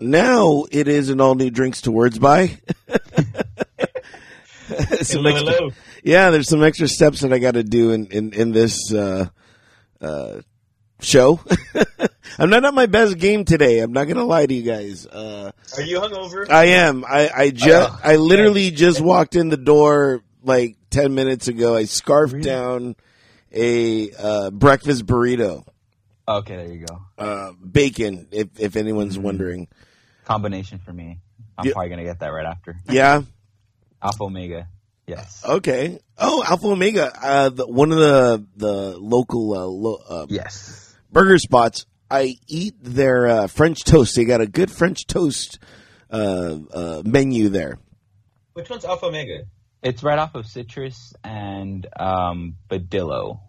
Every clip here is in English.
Now it is an all new drinks to words by. Some Hello, extra- hello. yeah, there's some extra steps that I got to do in in, in this uh, uh, show. I'm not at my best game today. I'm not gonna lie to you guys. Uh, Are you hungover? I am. I I just I literally just walked in the door like ten minutes ago. I scarfed down a uh, breakfast burrito, Okay, there you go. uh, bacon. If if anyone's wondering, Combination for me. I'm Yeah. probably gonna get that right after. yeah. Alpha Omega. Yes. Okay. Oh, Alpha Omega. Uh, the, one of the the local uh, lo, uh, Yes. burger spots. I eat their uh, French toast. They got a good French toast uh, uh, menu there. Which one's Alpha Omega? It's right off of Citrus and um, Badillo.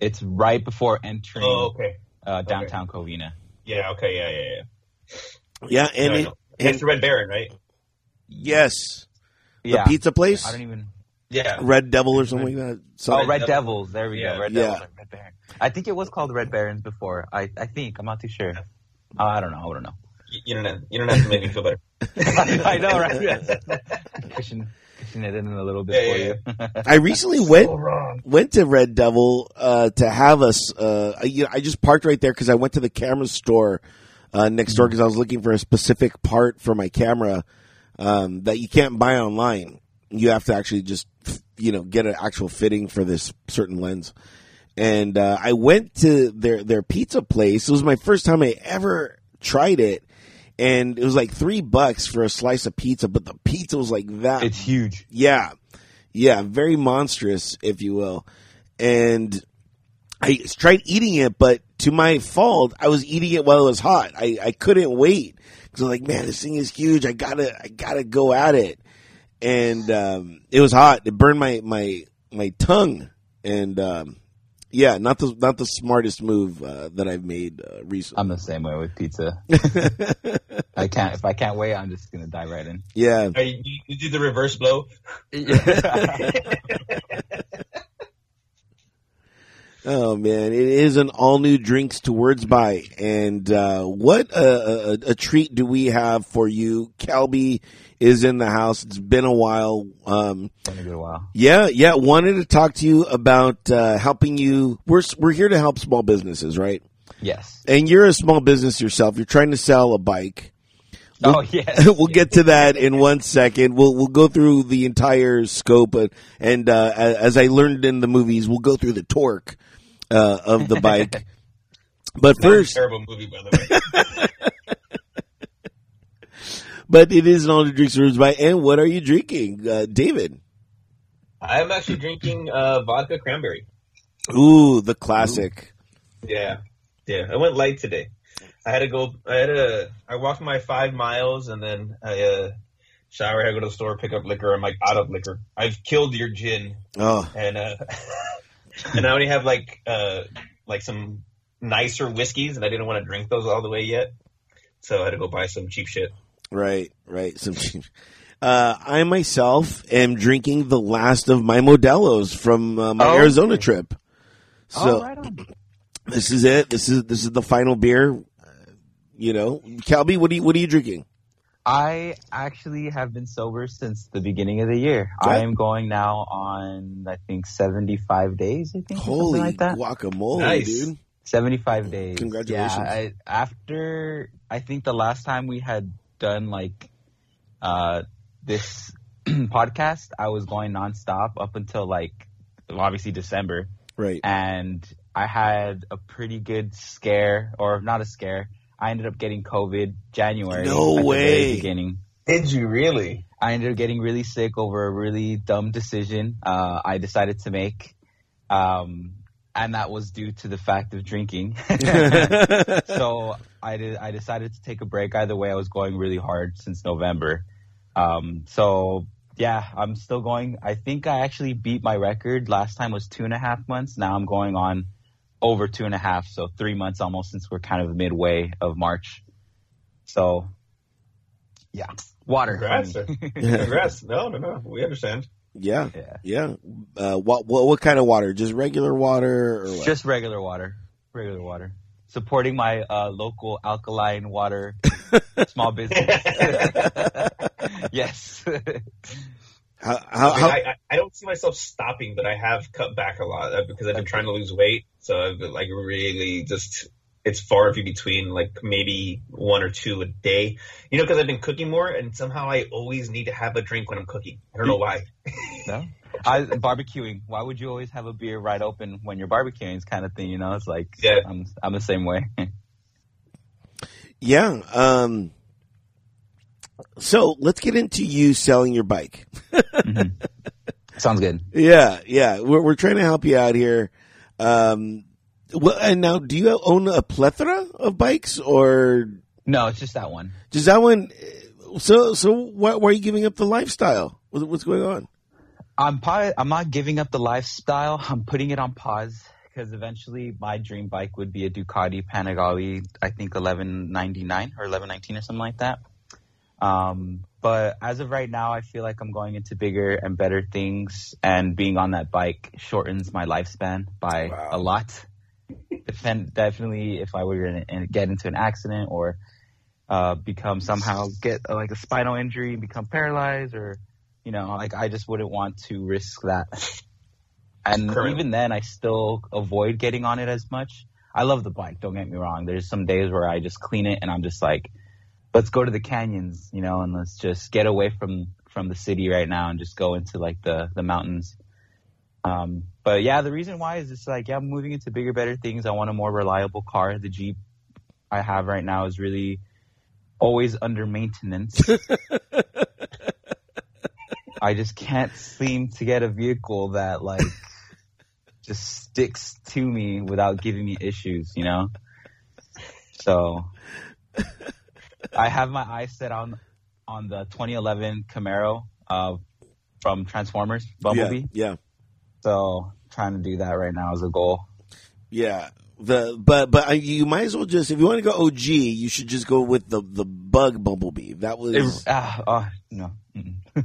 It's right before entering Oh, okay. uh, downtown Covina. Yeah, okay, yeah, yeah, yeah. Yeah, and, No, it, no. and It's the Red Baron, right? yes, the Yeah. pizza place, I don't even. Yeah. Red Devil or something like that. So, Oh, Red Devil. Devils. There we Yeah. go. Red Yeah. Devils. Red Baron. I think it was called Red Barons before. I, I think. I'm not too sure. Uh, I don't know. I don't know. You, you don't have, you don't have to make me feel better. I know, right? Pushing, pushing it in a little bit Yeah, for you. I recently went wrong. went to Red Devil uh, to have us. Uh, I- you know, I just parked right there because I went to the camera store uh, next door because I was looking for a specific part for my camera um, that you can't buy online. You have to actually just you know get an actual fitting for this certain lens. And uh, I went to their their pizza place. It was my first time I ever tried it, and it was like three bucks for a slice of pizza. But the pizza was like that It's huge. yeah. Yeah, very monstrous, if you will. And I tried eating it, but to my fault, I was eating it while it was hot. I, I couldn't wait. Cause I'm like, man, this thing is huge. I gotta, I gotta go at it. And, um, it was hot. It burned my, my, my tongue. And, um, yeah, not the, not the smartest move, uh, that I've made, uh, recently. I'm the same way with pizza. I can't. If I can't wait, I'm just gonna dive right in. yeah. Are you, you do the reverse blow? Oh man, it is an all new drinks to words by, and uh, what a, a, a treat do we have for you? Calby is in the house. It's been a while. Um, Been a good while. yeah, yeah. Wanted to talk to you about uh, helping you. We're we're here to help small businesses, right? Yes. And you're a small business yourself. You're trying to sell a bike. Oh yes. we'll get to that in one second. We'll we'll go through the entire scope, and, and uh, as I learned in the movies, we'll go through the torque uh, of the bike. But a first, terrible movie, by the way. but it is an all new drinks Rooms by. And what are you drinking, uh, David? I'm actually drinking uh, vodka cranberry. Ooh, the classic. Yeah, yeah. I went light today. I had to go. I had to. I walked my five miles and then I uh, shower. I go to the store pick up liquor. I'm like out of liquor. I've killed your gin Oh, and uh, and I only have like uh like some nicer whiskeys and I didn't want to drink those all the way yet. So I had to go buy some cheap shit. right, right. Some. Cheap. Uh, I myself am drinking the last of my Modelo's from uh, my Oh, Arizona okay. trip. So oh, right on. this is it. This is this is the final beer. You know, Calby, what are you what are you drinking? I actually have been sober since the beginning of the year. Okay. I am going now on I think 75 days. I think or Holy like that. guacamole, Nice. dude! 75 days. Congratulations. Yeah, I, after I think the last time we had done like uh this podcast, I was going nonstop up until like obviously December, Right. and I had a pretty good scare, or not a scare. I ended up getting COVID January. No at the way. beginning. Did you really? I ended up getting really sick over a really dumb decision uh, I decided to make. Um, and that was due to the fact of drinking. so I did, I decided to take a break. Either way, I was going really hard since November. Um, so yeah, I'm still going. I think I actually beat my record. Last time was two and a half months. Now I'm going on over two and a half. So three months almost since we're kind of midway of March. So yeah, water. Congrats. Congrats. No, no, no. We understand. yeah, Yeah. yeah. Uh, what, what what kind of water? Just regular water, or what? Just regular water. Regular water. Supporting my uh, local alkaline water small business. yes. How, how, I, mean, how, I, I- I don't see myself stopping, but I have cut back a lot uh, because I've been trying to lose weight. So I've been, like really just it's far and few between, like maybe one or two a day. You know, because I've been cooking more, and somehow I always need to have a drink when I'm cooking. I don't know why. No. I, barbecuing. Why would you always have a beer right open when you're barbecuing? It's kind of thing, you know. It's like Yeah. I'm I'm the same way. yeah. Um, so let's get into you selling your bike. Mhm. Sounds good. Yeah, yeah. We're we're trying to help you out here. Um, well, and now, do you own a plethora of bikes, or No, it's just that one. does that one? So, so why, why are you giving up the lifestyle? What's going on? I'm probably, I'm not giving up the lifestyle. I'm putting it on pause because eventually my dream bike would be a Ducati Panigale. I think 1199 or 1119 or something like that. Um, but as of right now, I feel like I'm going into bigger and better things, and being on that bike shortens my lifespan by Wow. a lot. Definitely, if I were to in- get into an accident or uh, become somehow get uh, like a spinal injury, and become paralyzed, or you know, like I just wouldn't want to risk that. And Correct. even then, I still avoid getting on it as much. I love the bike. Don't get me wrong. There's some days where I just clean it and I'm just like, let's go to the canyons, you know, and let's just get away from from the city right now and just go into like the the mountains. Um, but yeah, the reason why is just like, yeah, I'm moving into bigger, better things. I want a more reliable car. The Jeep I have right now is really always under maintenance. I just can't seem to get a vehicle that like just sticks to me without giving me issues, you know? So I have my eyes set on on the 2011 Camaro uh, from Transformers Bumblebee. Yeah, yeah, So trying to do that right now as a goal. yeah. The but but you might as well just if you want to go OG, you should just go with the the bug bumblebee. That was It, ah, oh, no.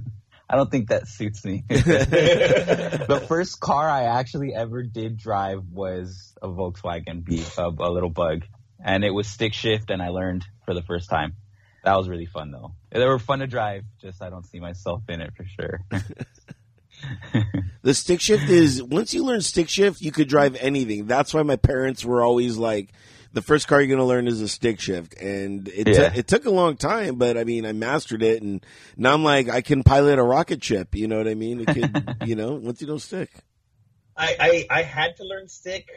I don't think that suits me. the first car I actually ever did drive was a Volkswagen Beat, a, a little bug. And it was stick shift and I learned for the first time. That was really fun though. They were fun to drive, just I don't see myself in it for sure. The stick shift is once you learn stick shift, you could drive anything. That's why my parents were always like, the first car you're going to learn is a stick shift, and it Yeah. took it took a long time, but I mean, I mastered it, and now I'm like, I can pilot a rocket ship. You know what I mean? It could, you know, once you know stick. I, I I had to learn stick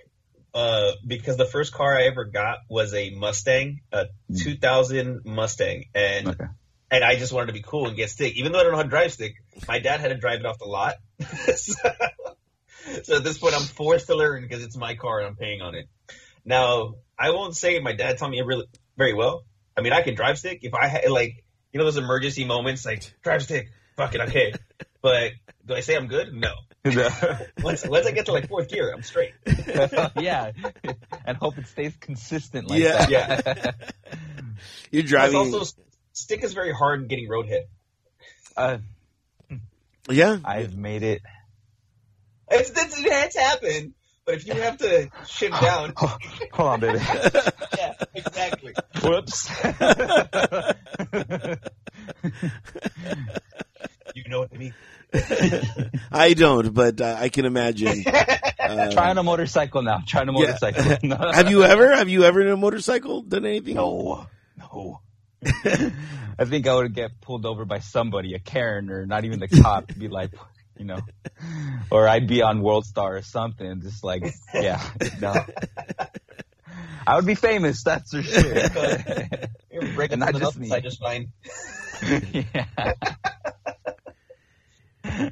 uh, because the first car I ever got was a Mustang, a 2000 Mustang, and okay. and I just wanted to be cool and get stick. Even though I don't know how to drive stick, my dad had to drive it off the lot. so, so at this point, I'm forced to learn because it's my car and I'm paying on it. Now, I won't say my dad taught me really very well. I mean, I can drive stick if I had like you know those emergency moments like drive stick, fuck it, okay. But do I say I'm good? No. Once once I get to like fourth gear, I'm straight. yeah. And hope it stays consistent like Yeah. that. Yeah. You're Plus driving. also, stick is very hard getting road hit. Uh, yeah, I've made it. It's, it's, it's happened. But if you have to shift down, Hold on, baby. yeah, exactly. Whoops. You know what I mean? I don't, but uh, I can imagine. Uh, Try on a motorcycle now. Try on a Yeah. motorcycle. have you ever? Have you ever in a motorcycle done anything? No, no. I think I would get pulled over by somebody, a Karen, or not even the cop. to Be like, you know, or I'd be on World Star or something. Just like, yeah, no. I would be famous, that's for sure. You're breaking And not something just else me. inside just fine. yeah.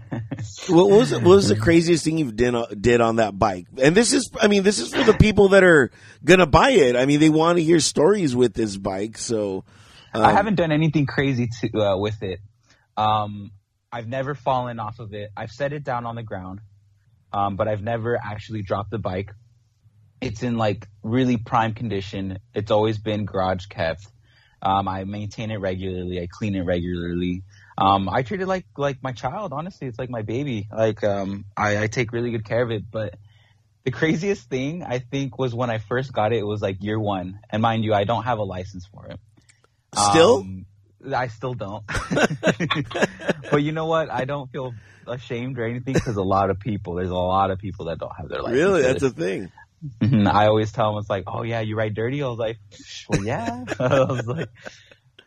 What was what was the craziest thing you've did did on that bike? And this is, I mean, this is for the people that are gonna buy it. I mean, they want to hear stories with this bike. So, um, I haven't done anything crazy to, uh, with it. Um, I've never fallen off of it. I've set it down on the ground, um, but I've never actually dropped the bike. It's in like really prime condition. It's always been garage kept. Um, I maintain it regularly. I clean it regularly. Um, I treat it like like my child. Honestly, it's like my baby. Like um, I, I take really good care of it. But the craziest thing I think was when I first got it. It was like year one, and mind you, I don't have a license for it. Still? Um, I still don't. but you know what? I don't feel ashamed or anything because a lot of people, there's a lot of people that don't have their license. really? That's a thing. Mhm. I always tell them, it's like, oh yeah, you ride dirty? I was like, well, yeah. I was like,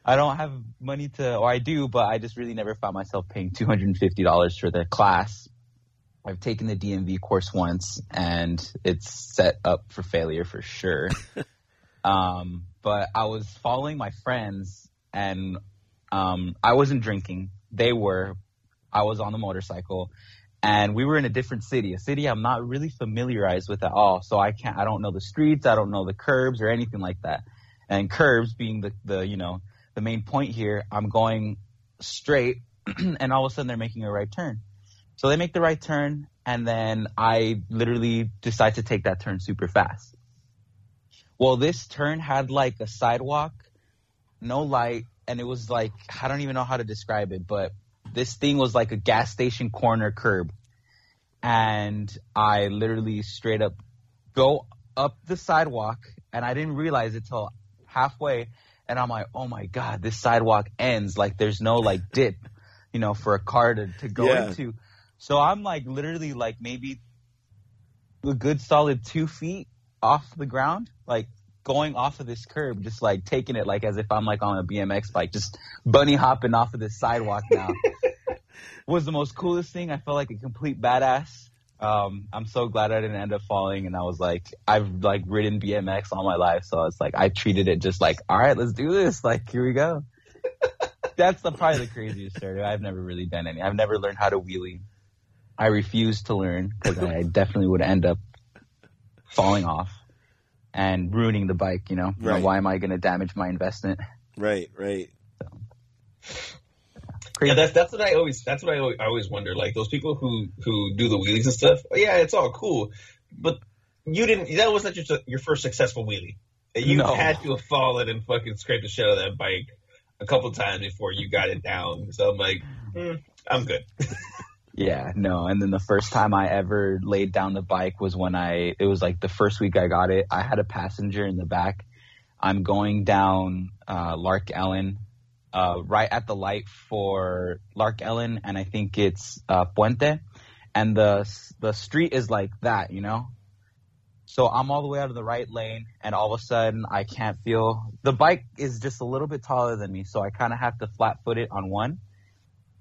I don't have money to, or I do, but I just really never found myself paying $250 for the class. I've taken the DMV course once and it's set up for failure for sure. um, but I was following my friends and um, I wasn't drinking. They were. I was on the motorcycle and we were in a different city, a city I'm not really familiarized with at all. So I can't, I don't know the streets, I don't know the curbs or anything like that. And curbs being the, the you know, the main point here, I'm going straight and all of a sudden they're making a right turn. So they make the right turn and then I literally decide to take that turn super fast. Well, this turn had like a sidewalk, no light, and it was like, I don't even know how to describe it, but this thing was like a gas station corner curb. And I literally straight up go up the sidewalk and I didn't realize it till halfway. And I'm like, oh my God, this sidewalk ends. Like there's no like dip, you know, for a car to, to go Yeah. into. So I'm like literally like maybe a good solid two feet off the ground, like going off of this curb, just like taking it like as if I'm like on a BMX bike, just bunny hopping off of this sidewalk now. was the most coolest thing. I felt like a complete badass. Um, I'm so glad I didn't end up falling. And I was like, I've like ridden BMX all my life. So it's like, I treated it just like, all right, let's do this. Like, here we go. That's the, probably the craziest story. I've never really done any. I've never learned how to wheelie. I refuse to learn because I definitely would end up falling off and ruining the bike. You know, You know, why am I going to damage my investment? Right, right. Yeah, that's that's what I always that's what I always, I always wonder. Like those people who who do the wheelies and stuff. Yeah, it's all cool, but you didn't. That wasn't your your first successful wheelie. You No. had to have fallen and fucking scraped the shit out of that bike a couple times before you got it down. So I'm like, hmm, I'm good. Yeah, no. And then the first time I ever laid down the bike was when I, it was like the first week I got it. I had a passenger in the back. I'm going down, uh, Lark Ellen, uh, right at the light for Lark Ellen. And I think it's, uh, Puente. And the, the street is like that, you know? So I'm all the way out of the right lane and all of a sudden I can't feel, the bike is just a little bit taller than me. So I kind of have to flat foot it on one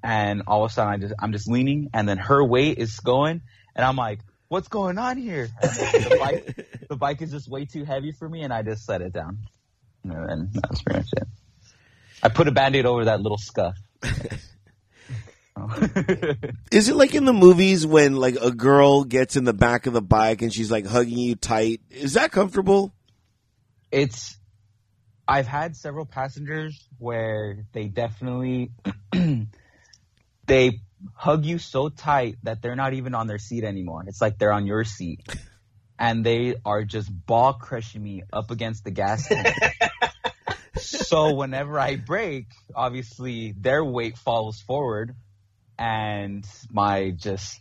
and all of a sudden I just I'm just leaning, and then her weight is going, and I'm like, "What's going on here?" The bike the bike is just way too heavy for me, and I just set it down, and that's pretty much it. I put a band-aid over that little scuff. Is it like in the movies when like a girl gets in the back of the bike and she's like hugging you tight? Is that comfortable? it's I've had several passengers where they definitely they hug you so tight that they're not even on their seat anymore. It's like they're on your seat. And they are just ball crushing me up against the gas tank. so whenever I break, obviously their weight falls forward and my just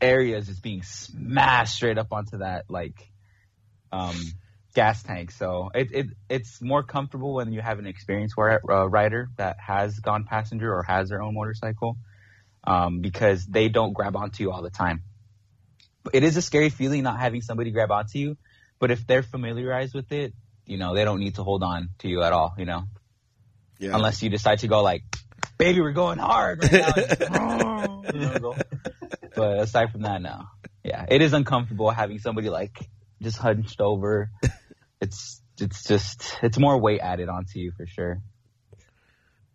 areas is being smashed straight up onto that like um gas tank. So it, it it's more comfortable when you have an experienced ri- uh, rider that has gone passenger or has their own motorcycle, um, because they don't grab onto you all the time. It is a scary feeling not having somebody grab onto you, but if they're familiarized with it, you know they don't need to hold on to you at all. You know, Yeah. unless you decide to go like, "Baby, we're going hard right now." You know. But aside from that, no. Yeah, it is uncomfortable having somebody like just hunched over. It's it's just it's more weight added onto you for sure.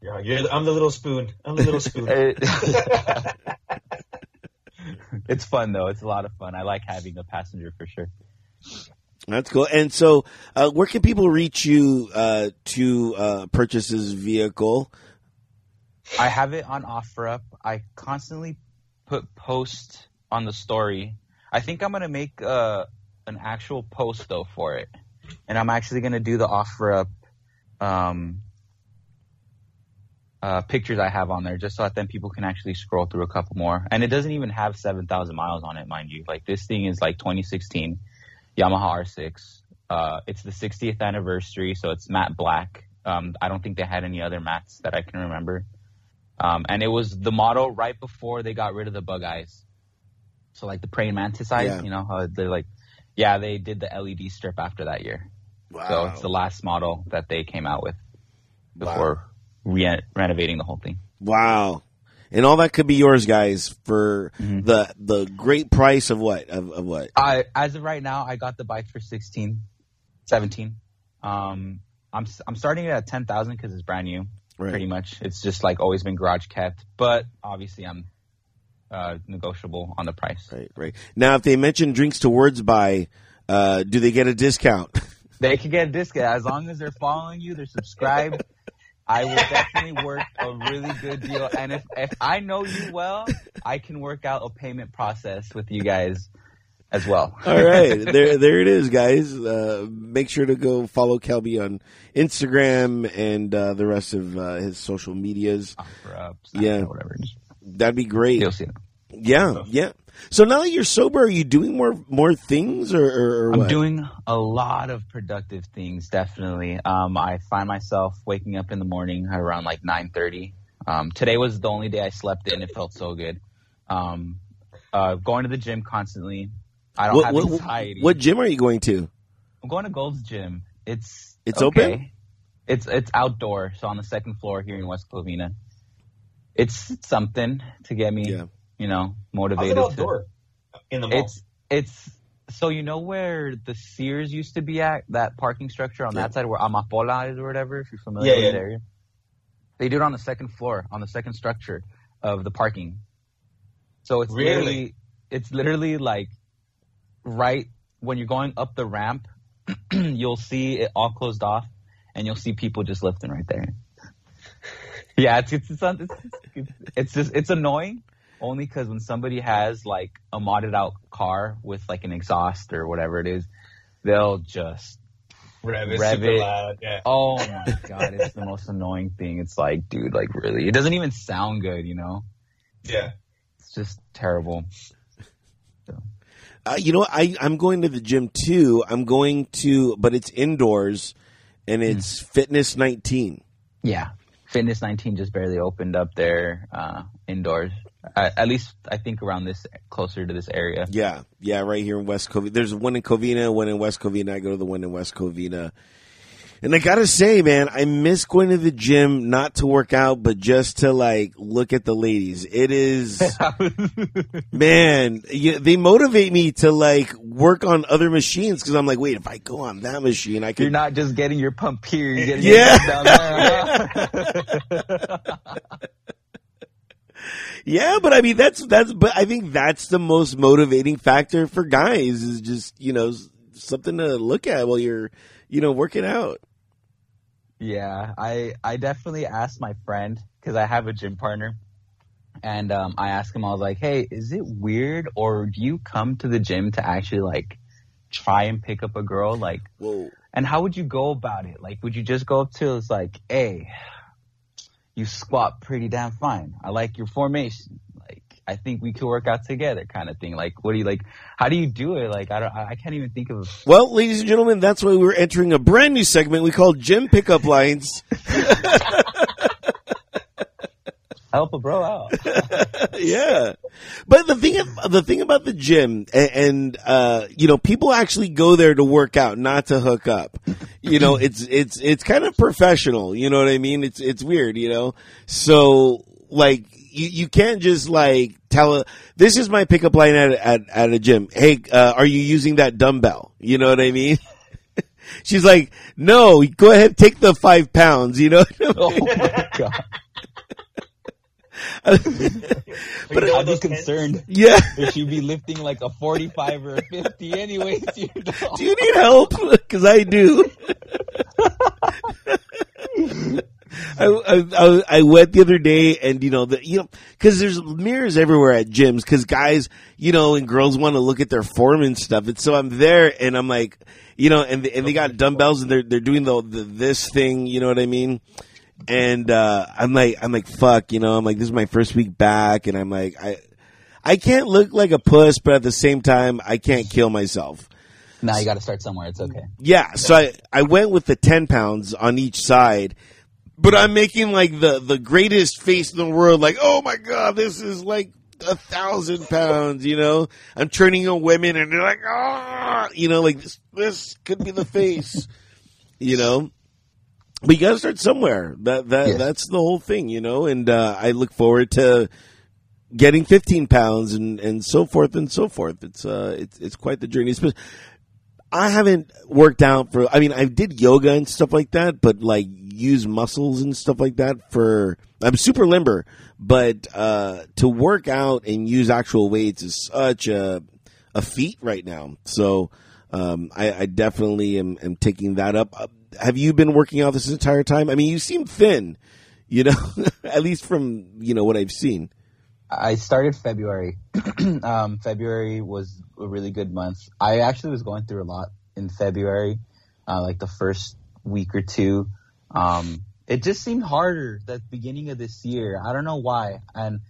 Yeah, you're I'm the little spoon. I'm the little spoon. It's fun though. It's a lot of fun. I like having a passenger for sure. That's cool. And so, uh, where can people reach you uh, to uh, purchase this vehicle? I have it on OfferUp. I constantly put posts on the story. I think I'm gonna make uh, an actual post though for it, and I'm actually gonna do the OfferUp um, uh, pictures I have on there, just so that then people can actually scroll through a couple more. And it doesn't even have 7,000 miles on it, mind you. Like this thing is like 2016 Yamaha R6. Uh, it's the 60th anniversary, so it's matte black. Um, I don't think they had any other mats that I can remember. Um, and it was the model right before they got rid of the bug eyes. So like the praying mantis eyes, Yeah. you know, how they're like, yeah, they did the LED strip after that year. Wow. So it's the last model that they came out with before re- renovating the whole thing. Wow. And all that could be yours, guys, for Mhm. the the great price of what of, of what? I, as of right now, I got the bike for 16, 17. Um, I'm, I'm starting it at 10,000 because it's brand new. Right. pretty much. It's just like always been garage kept, but obviously I'm uh, negotiable on the price. Right, right. Now, if they mention drinks to words by, uh, do they get a discount? They can get a discount as long as they're following you, they're subscribed. I will definitely work a really good deal, and if if I know you well, I can work out a payment process with you guys as well. All right, there, there it is, guys. Uh, make sure to go follow Kelby on Instagram and uh, the rest of uh, his social medias. Offer up, Yeah. whatever. That'd be great. You'll see them. Yeah, yeah. So now that you're sober, are you doing more more things, or, or, or I'm doing a lot of productive things, definitely. Um, I find myself waking up in the morning around like 9.30. Um, today was the only day I slept in. It felt so good. Um, uh, going to the gym constantly. I don't what, have what, anxiety. what gym are you going to? I'm going to Gold's Gym. It's It's okay. open? It's it's outdoor, so on the second floor here in West Covina. It's something to get me, Yeah. You know, How's motivated. it to- outdoor in the mall? it's it's so you know where the Sears used to be at that parking structure on Yeah. that side where Amapola is or whatever. If you're familiar Yeah, with yeah. the area, they do it on the second floor on the second structure of the parking. So it's Really? literally it's literally like right when you're going up the ramp, you'll see it all closed off, and you'll see people just lifting right there. Yeah, it's it's it's, it's, it's, it's just it's annoying only because when somebody has like a modded out car with like an exhaust or whatever it is, they'll just Rev is Rev it. loud. Yeah. oh my god, it's the most annoying thing. It's like, dude, like really, it doesn't even sound good, you know? Yeah. It's just terrible. Uh, you know. I I'm going to the gym too. I'm going to, but it's indoors, and Hmm. it's Fitness 19. Yeah, Fitness 19 just barely opened up there uh, indoors. At least I think around this closer to this area. Yeah, yeah, right here in West Covina. There's one in Covina, one in West Covina. I go to the one in West Covina. And I gotta say, man, I miss going to the gym not to work out, but just to like look at the ladies. It is, man, you, they motivate me to like work on other machines because I'm like, wait, if I go on that machine, I You're not just getting your pump here, you're getting Yeah. your down there. Yeah, but I mean, that's that's. But I think that's the most motivating factor for guys is just you know something to look at while you're you know working out. Yeah, I I definitely asked my friend because I have a gym partner, and um, I asked him. I was like, "Hey, is it weird, or do you come to the gym to actually like try and pick up a girl? Like, Whoa. and how would you go about it? Like, would you just go up to it's like, hey, you squat pretty damn fine. I like your formation. I think we could work out together, kind of thing. Like, what do you like? How do you do it? Like, I don't. I I can't even think of. Well, ladies and gentlemen, that's why we're entering a brand new segment we call Gym Pickup Lines. Help a bro out. yeah. But the thing, the thing about the gym and, and, uh, you know, people actually go there to work out, not to hook up. You know, it's, it's, it's kind of professional. You know what I mean? It's, it's weird, you know? So, like, you, you can't just like tell, this is my pickup line at, at, at a gym. Hey, uh, are you using that dumbbell? You know what I mean? She's like, no, go ahead, take the five pounds, you know? oh my god. But I'd be concerned yeah. if you'd be lifting like a 45 or a 50 anyways. You know? Do you need help? Because I do. I, I, I, went the other day and, you know, the, you know, cause there's mirrors everywhere at gyms cause guys, you know, and girls want to look at their form and stuff. And so I'm there and I'm like, you know, and, and they got dumbbells and they're, they're doing the, the, this thing, you know what I mean? And, uh, I'm like, I'm like, fuck, you know, I'm like, this is my first week back and I'm like, I, I can't look like a puss, but at the same time, I can't kill myself. Now you got to start somewhere. It's okay. Yeah, so I, I went with the 10 pounds on each side, but I'm making like the, the greatest face in the world, like, oh my god, this is like a thousand pounds, you know? I'm turning on women and they're like, ah, you know, like this, this could be the face, you know? But you gotta start somewhere. That, that, that's the whole thing, you know? And, uh, I look forward to getting 15 pounds and, and so forth and so forth. It's, uh, it's, it's quite the journey. I haven't worked out for, I mean, I did yoga and stuff like that, but like use muscles and stuff like that for, I'm super limber, but, uh, to work out and use actual weights is such a, a feat right now. So, um, I, I definitely am, am taking that up. Uh, have you been working out this entire time? I mean, you seem thin, you know, at least from, you know, what I've seen. I started February. um, February was a really good month. I actually was going through a lot in February, uh, like the first week or two. Um, it just seemed harder the beginning of this year. I don't know why. And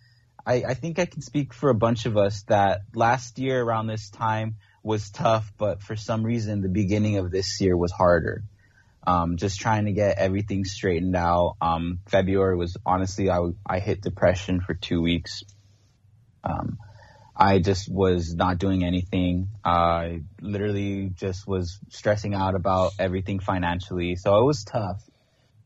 I, I think I can speak for a bunch of us that last year around this time was tough, but for some reason the beginning of this year was harder. Um, just trying to get everything straightened out. Um, February was honestly, I, I hit depression for two weeks. Um, I just was not doing anything. I literally just was stressing out about everything financially. So it was tough.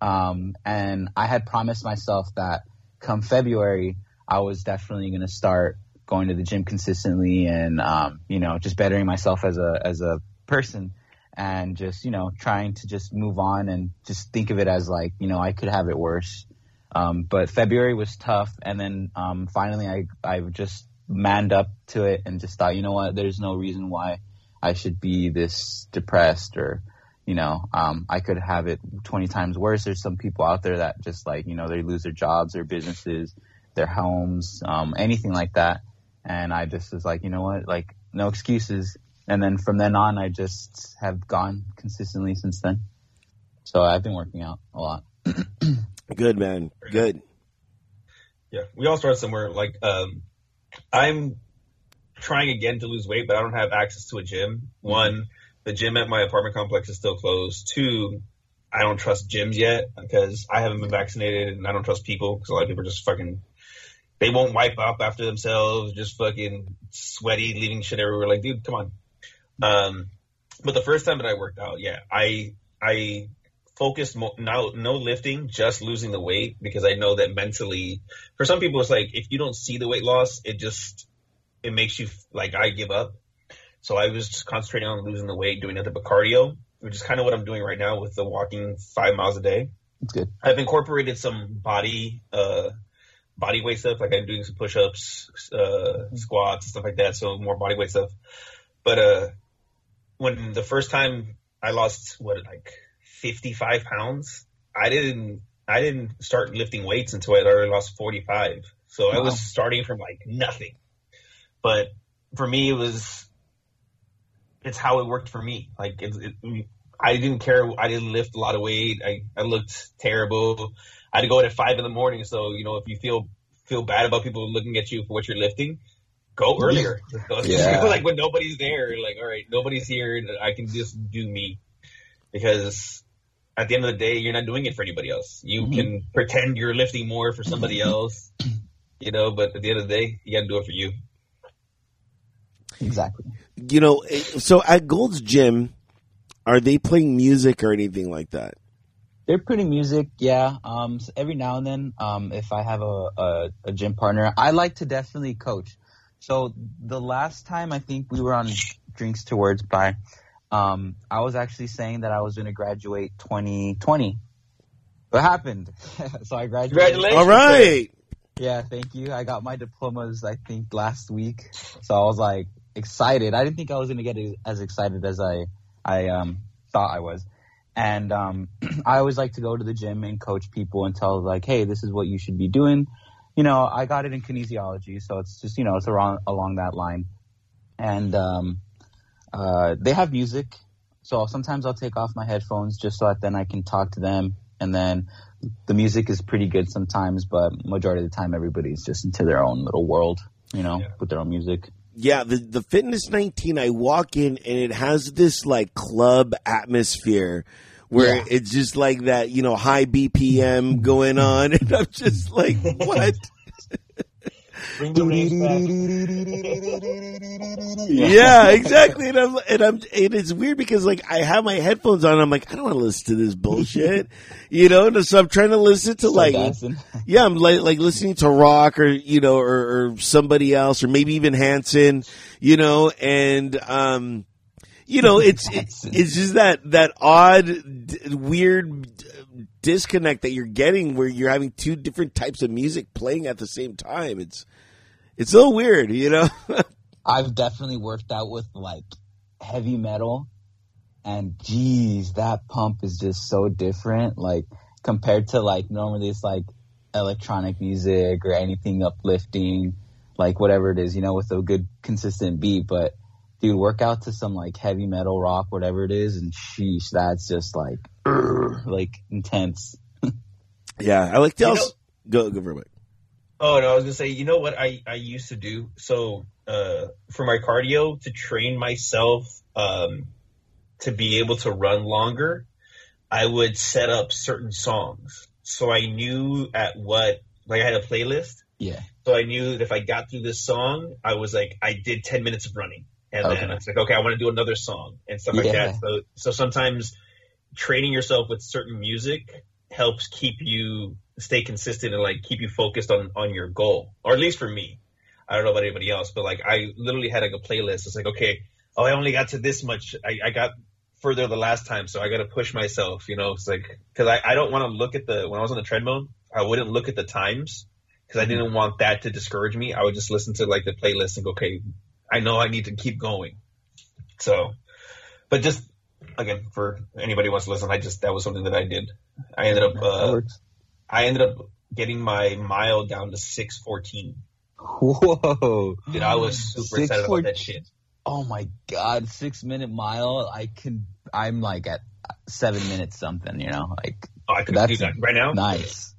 Um, and I had promised myself that come February, I was definitely going to start going to the gym consistently and, um, you know, just bettering myself as a, as a person and just, you know, trying to just move on and just think of it as like, you know, I could have it worse. Um, but February was tough. And then, um, finally I, I just manned up to it and just thought, you know what, there's no reason why I should be this depressed or, you know, um, I could have it 20 times worse. There's some people out there that just like, you know, they lose their jobs, their businesses, their homes, um, anything like that. And I just was like, you know what, like no excuses. And then from then on, I just have gone consistently since then. So I've been working out a lot. Good, man. Good. Yeah, we all start somewhere. Like, um, I'm trying again to lose weight, but I don't have access to a gym. One, the gym at my apartment complex is still closed. Two, I don't trust gyms yet because I haven't been vaccinated and I don't trust people because a lot of people are just fucking. They won't wipe up after themselves, just fucking sweaty, leaving shit everywhere. Like, dude, come on. Um, but the first time that I worked out, yeah, I I focused mo- no no lifting, just losing the weight because I know that mentally, for some people, it's like if you don't see the weight loss, it just it makes you like I give up. So I was just concentrating on losing the weight, doing nothing but cardio, which is kind of what I'm doing right now with the walking five miles a day. It's good. I've incorporated some body uh body weight stuff, like I'm doing some push ups, uh squats, stuff like that, so more body weight stuff. But uh when the first time I lost what like fifty five pounds, I didn't I didn't start lifting weights until I already lost forty five. So I was starting from like nothing. But for me it was it's how it worked for me. Like it, it I didn't care. I didn't lift a lot of weight. I, I looked terrible. I had to go in at five in the morning. So, you know, if you feel, feel bad about people looking at you for what you're lifting, go earlier. Yeah. like when nobody's there, like, all right, nobody's here. I can just do me because at the end of the day, you're not doing it for anybody else. You Mhm. can pretend you're lifting more for somebody else, you know, but at the end of the day, you got to do it for you. Exactly. You know, eh, so at Gold's Gym, are they playing music or anything like that? They're putting music, yeah. Um, so every now and then, um, if I have a, a, a gym partner, I like to definitely coach. So the last time I think we were on Drinks to Words by, um, I was actually saying that I was going to graduate 2020. What happened? so I graduated. Congratulations. All right. Yeah, thank you. I got my diplomas, I think, last week. So I was like excited. I didn't think I was going to get as excited as I, I, um, thought I was. And, um, I always like to go to the gym and coach people and tell like, Hey, this is what you should be doing. You know, I got it in kinesiology. So it's just, you know, it's around, along that line. And, um, uh, they have music. So sometimes I'll take off my headphones just so that then I can talk to them. And then the music is pretty good sometimes, but majority of the time everybody's just into their own little world, you know, Yeah. with their own music. Yeah, the the Fitness 19, I walk in and it has this like club atmosphere where Yeah. it's just like that, you know, high BPM going on, and I'm just like, what? Bring the race back. yeah, exactly. And I'm and I'm and it's weird because like I have my headphones on. I'm like, I don't want to listen to this bullshit, you know. And so I'm trying to listen to like, dancing. yeah, I'm like like listening to rock or you know or, or somebody else or maybe even Hanson, you know, and um, you know, it's it, it's just that that odd, d- weird disconnect that you're getting where you're having two different types of music playing at the same time. It's it's a little weird, you know. I've definitely worked out with like heavy metal, and geez, that pump is just so different. Like compared to like normally it's like electronic music or anything uplifting, like whatever it is, you know, with a good consistent beat. But dude, work out to some like heavy metal rock, whatever it is, and sheesh, that's just like like intense. Yeah, I like to You also go go for it. Oh no, I was gonna say, you know what I, I used to do? So uh, for my cardio to train myself um, to be able to run longer, I would set up certain songs. So I knew at what like I had a playlist. Yeah. So I knew that if I got through this song, I was like I did ten minutes of running. And Okay. then it's like, okay, I want to do another song and stuff like Yeah. that. So so sometimes training yourself with certain music helps keep you stay consistent and like keep you focused on on your goal or at least for me i don't know about anybody else but like i literally had like a playlist it's like okay oh i only got to this much i, I got further the last time so i got to push myself you know it's like because I, I don't want to look at the when i was on the treadmill i wouldn't look at the times because i mm-hmm. didn't want that to discourage me i would just listen to like the playlist and go okay i know i need to keep going so but just again for anybody who wants to listen i just that was something that i did i ended up uh. I ended up getting my mile down to 614. Whoa. Dude, I was super excited about that shit. Oh my god, six minute mile. I can. I'm like at seven minutes something. You know, like Oh, I could That's do that right now. nice.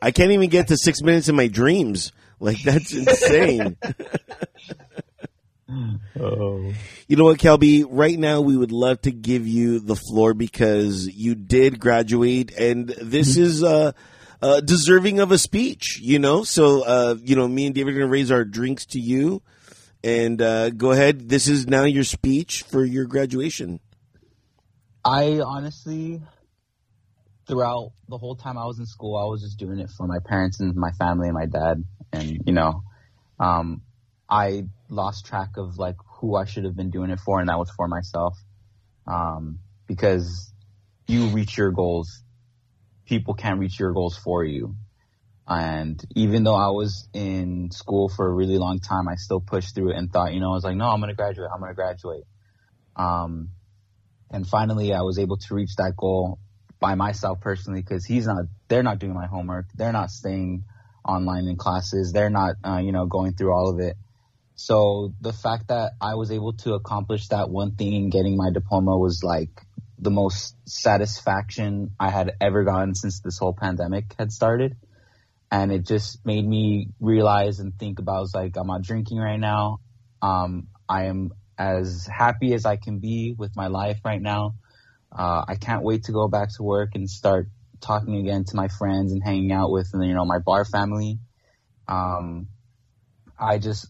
I can't even get to six minutes in my dreams. Like that's insane. Oh, you know what, Kelby? Right now, we would love to give you the floor because you did graduate, and this is uh, uh, deserving of a speech. You know, so uh, you know, me and David are gonna raise our drinks to you, and uh, go ahead. This is now your speech for your graduation. I honestly, throughout the whole time I was in school, I was just doing it for my parents and my family and my dad, and you know, um, I lost track of like who I should have been doing it for, and that was for myself, um, because you reach your goals, people can't reach your goals for you. And even though I was in school for a really long time, I still pushed through it and thought, you know, I was like, no, I'm going to graduate. I'm going to graduate. Um, and finally I was able to reach that goal by myself personally because he's not, they're not doing my homework. They're not staying online in classes. They're not, uh, you know, going through all of it. So the fact that I was able to accomplish that one thing in getting my diploma was like the most satisfaction I had ever gotten since this whole pandemic had started. And it just made me realize and think about, I was like, I'm not drinking right now. Um, I am as happy as I can be with my life right now. Uh, I can't wait to go back to work and start talking again to my friends and hanging out with, you know, my bar family. Um, I just,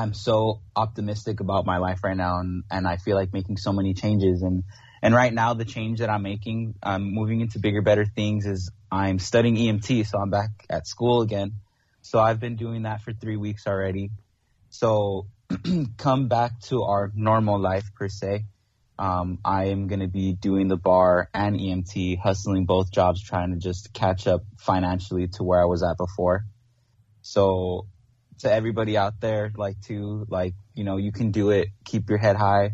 I'm so optimistic about my life right now and, and I feel like making so many changes and, and right now the change that I'm making, I'm moving into bigger, better things is I'm studying EMT. So I'm back at school again. So I've been doing that for three weeks already. So come back to our normal life per se. Um, I am going to be doing the bar and EMT, hustling both jobs, trying to just catch up financially to where I was at before. So to everybody out there, like to like, you know, you can do it. Keep your head high.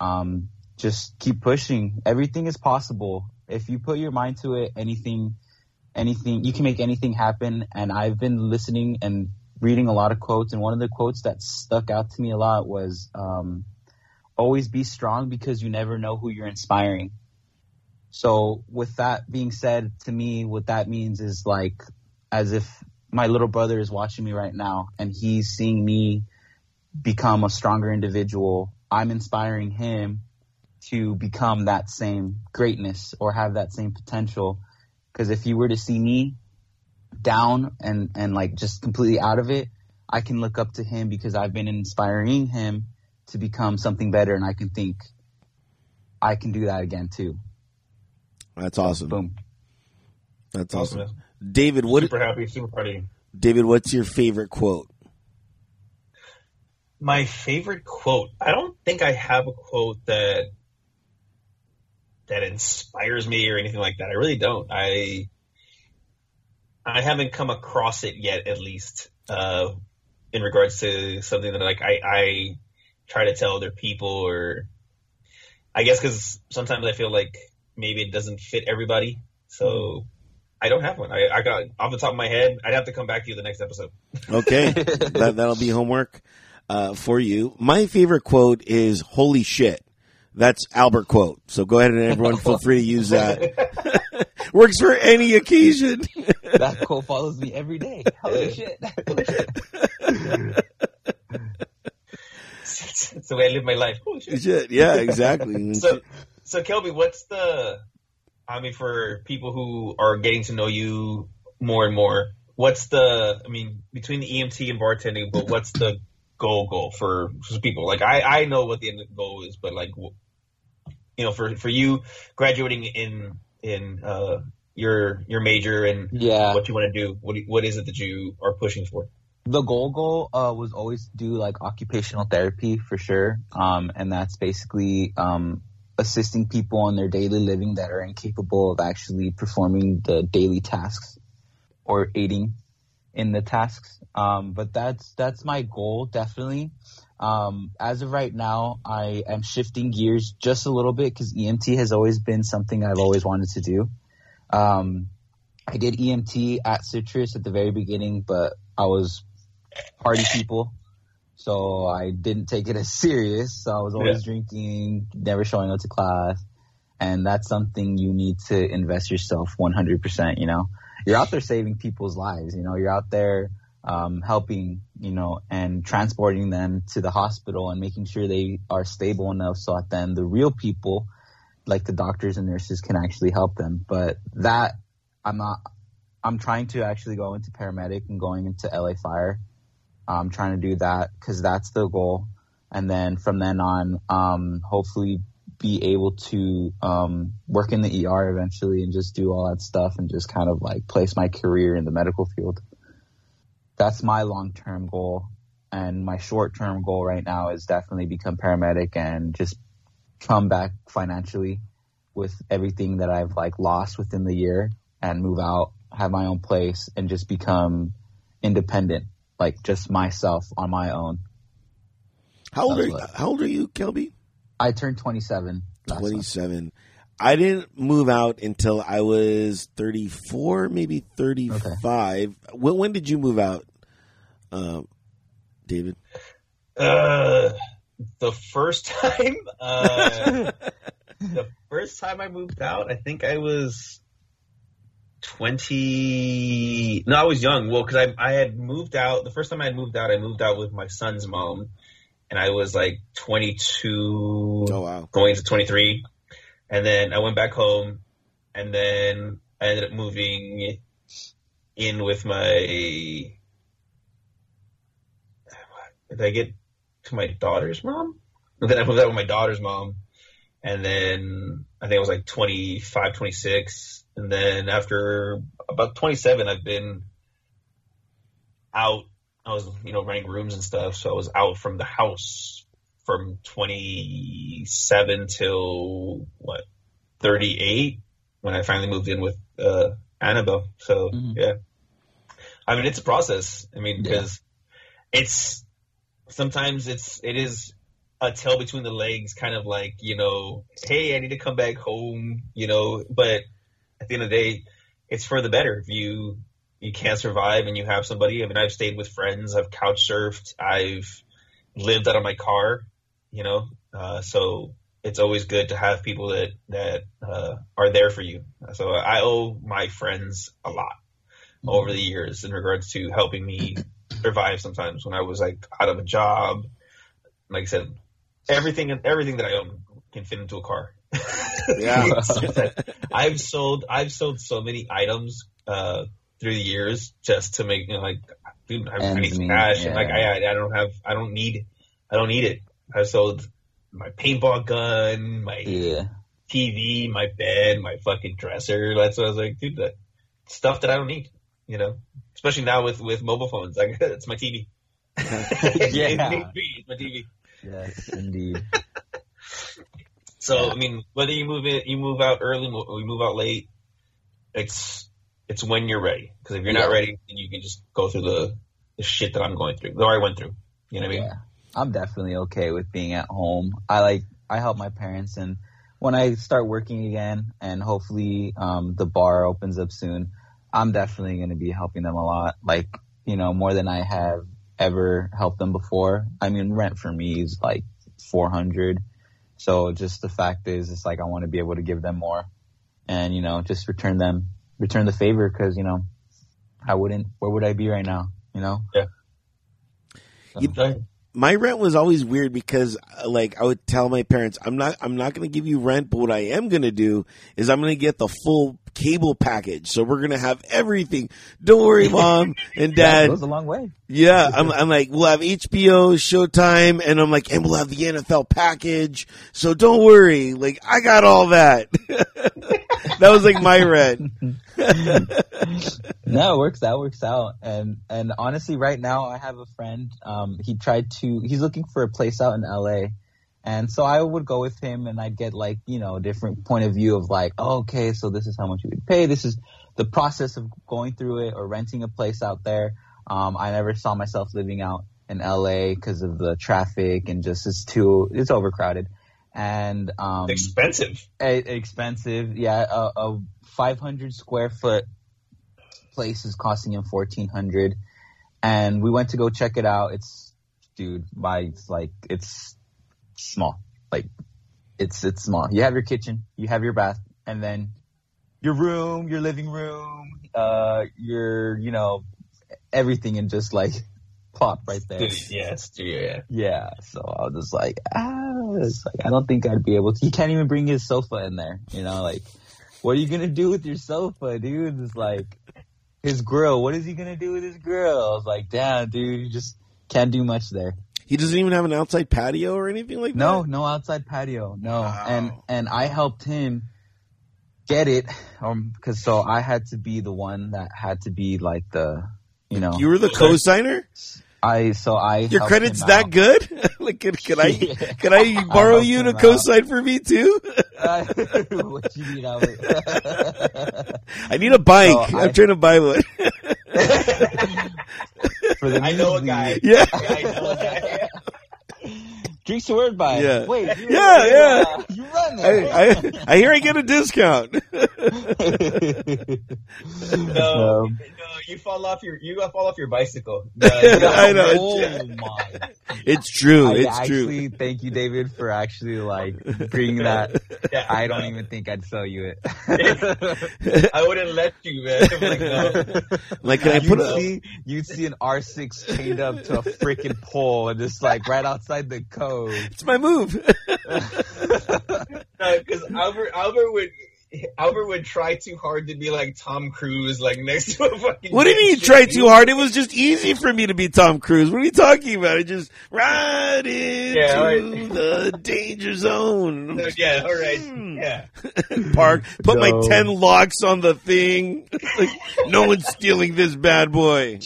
Um, just keep pushing. Everything is possible. If you put your mind to it, anything, anything, you can make anything happen. And I've been listening and reading a lot of quotes. And one of the quotes that stuck out to me a lot was, um, always be strong because you never know who you're inspiring. So with that being said, to me, what that means is like, as if my little brother is watching me right now and he's seeing me become a stronger individual, I'm inspiring him to become that same greatness or have that same potential. Because if you were to see me down and, and like just completely out of it, I can look up to him because I've been inspiring him to become something better. And I can think I can do that again too. That's awesome. Boom. That's Awesome, awesome. David, what super happy, super you. David, what's your favorite quote? My favorite quote. I don't think I have a quote that that inspires me or anything like that. I really don't. I I haven't come across it yet, at least, uh, in regards to something that like I, I try to tell other people, or I guess because sometimes I feel like maybe it doesn't fit everybody, so I don't have one. I, I got off the top of my head. I'd have to come back to you the next episode. Okay, that, that'll be homework uh, for you. My favorite quote is "Holy shit." That's Albert quote. So go ahead and everyone feel free to use that. Works for any occasion. That quote follows me every day. Holy shit. Holy shit. it's the way I live my life. Holy shit. Shit, yeah, exactly. So, so Kelby, what's the? I mean, for people who are getting to know you more and more, what's the? I mean, between the EMT and bartending, but what's the goal goal for, for people? Like, I I know what the end goal is, but like, you know, for for you graduating in in uh, your your major and Yeah. what you want to do, what what is it that you are pushing for? the goal goal uh, was always to do like occupational therapy for sure um, and that's basically um, assisting people in their daily living that are incapable of actually performing the daily tasks or aiding in the tasks. Um, but that's that's my goal definitely. Um, as of right now i am shifting gears just a little bit because emt has always been something i've always wanted to do. Um, i did emt at citrus at the very beginning but i was party people. So I didn't take it as serious. So I was always drinking, never showing up to class. And that's something you need to invest yourself 100%, you know, you're out there saving people's lives, you know, you're out there, um, helping, you know, and transporting them to the hospital and making sure they are stable enough so that then the real people, like the doctors and nurses can actually help them. But that I'm not, I'm trying to actually go into paramedic and going into LA fire. I'm trying to do that because that's the goal. And then from then on, um, hopefully be able to um, work in the ER eventually and just do all that stuff and just kind of like place my career in the medical field. That's my long term goal. And my short term goal right now is definitely become paramedic and just come back financially with everything that I've like lost within the year and move out, have my own place and just become independent, like just myself on my own. how old are you, how old are you, Kelby? I turned twenty seven. Twenty seven. I didn't move out until I was 34, maybe 35. When, when did you move out, um, David? Uh, the first time, uh, the first time I moved out, I think I was twenty. No, I was young. Well, because I I had moved out. The first time I had moved out, I moved out with my son's mom, and I was like twenty two, Oh, wow. going into twenty three, and then I went back home, and then I ended up moving in with my. Did I get to my daughter's mom? And then I moved out with my daughter's mom. And then I think I was like 25, 26. And then after about 27, I've been out. I was, you know, renting rooms and stuff. So I was out from the house from 27 till what, 38 when I finally moved in with, uh, Annabelle. So Mhm. yeah. I mean, it's a process. I mean, Yeah. because it's, sometimes it's, it is a tail between the legs, kind of like, you know, hey, I need to come back home, you know, but at the end of the day, it's for the better. If you, you can't survive and you have somebody, I mean, I've stayed with friends, I've couch surfed, I've lived out of my car, you know, uh, so it's always good to have people that, that, uh, are there for you. So I owe my friends a lot over the years in regards to helping me survive sometimes when I was like out of a job like I said, everything everything that I own can fit into a car. Yeah. I've sold I've sold so many items uh, through the years just to make you know like dude I, need cash and like. I I don't have I don't need I don't need it. I've sold my paintball gun, my Yeah. TV, my bed, my fucking dresser. That's what I was like, dude, that stuff that I don't need, you know. Especially now with with mobile phones, like it's my TV. Yeah. it's my TV. Yes, indeed. So I mean, whether you move in, you move out early, you move out late, it's it's when you're ready. Because if you're not ready, then you can just go through the the shit that I'm going through, or I went through. You know what I mean? Yeah. I'm definitely okay with being at home. I like I help my parents and when I start working again and hopefully um the bar opens up soon, I'm definitely going to be helping them a lot. Like, you know, more than I have ever helped them before. I mean, rent for me is like 400. So just the fact is it's like I want to be able to give them more and you know, just return them return the favor cuz you know, I wouldn't where would I be right now, you know? You- my rent was always weird because uh, like I would tell my parents, I'm not I'm not going to give you rent, but what I am going to do is I'm going to get the full cable package. So we're going to have everything. Don't worry, mom and That dad. goes a long way. Yeah, I'm, I'm like, we'll have HBO, Showtime, and I'm like, and we'll have the NFL package. So don't worry. Like, I got all that. that was like my rent. no, it works out, works out. And and honestly, right now I have a friend. Um, he tried to. He's looking for a place out in LA, and so I would go with him, and I'd get like you know a different point of view of like, oh, okay, so this is how much you would pay. This is the process of going through it or renting a place out there. Um, I never saw myself living out in LA because of the traffic and just it's too it's overcrowded. And um, expensive. E- expensive. Yeah, a, a 500 square foot place is costing him 1400 and we went to go check it out. It's dude, my it's like it's small. Like it's it's small. You have your kitchen, you have your bath, and then your room, your living room, uh your you know everything and just like plop right there. Dude, yeah, it's, yeah. Yeah, so I was just like, ah, it's like I don't think I'd be able to. He can't even bring his sofa in there. You know, like, what are you gonna do with your sofa, dude? It's like his grill. What is he gonna do with his grill? I was like, damn, dude, you just can't do much there. He doesn't even have an outside patio or anything like No, that? No, no outside patio, no. Wow. And and I helped him get it, um, because so I had to be the one that had to be like the, you know, You were the co-signer? I so I Your credit's that out. good? like, could, could I, Yeah. could I borrow helped you to co-sign for me too? Uh, what you mean, Albert? I need a bike. So I'm I- trying to buy one. For the I know a music. guy. yeah. I know a guy. Drinks a word by. Yeah. Wait. You, Yeah, you, yeah. Uh, you run I. I, I hear I get a discount. No, Um, no, you fall off your you fall off your bicycle. I know. Oh my. it's true. I It's true. thank you, David, for actually like bringing that. yeah, I don't even think I'd sell you it. I wouldn't let you, man. I'm like, no. Like, can I you'd put a, see, you'd see an R6 chained up to a freaking pole and just like right outside the code. It's my move. because Albert Albert would Albert would try too hard to be like Tom Cruise, like next to a fucking. What do you mean you tried too hard? It was just easy for me to be Tom Cruise. What are you talking about? I just right into Yeah, all right. the danger zone. No, yeah, all right, Hmm. yeah. Park, put my ten locks on the thing. Like, no one's stealing this bad boy.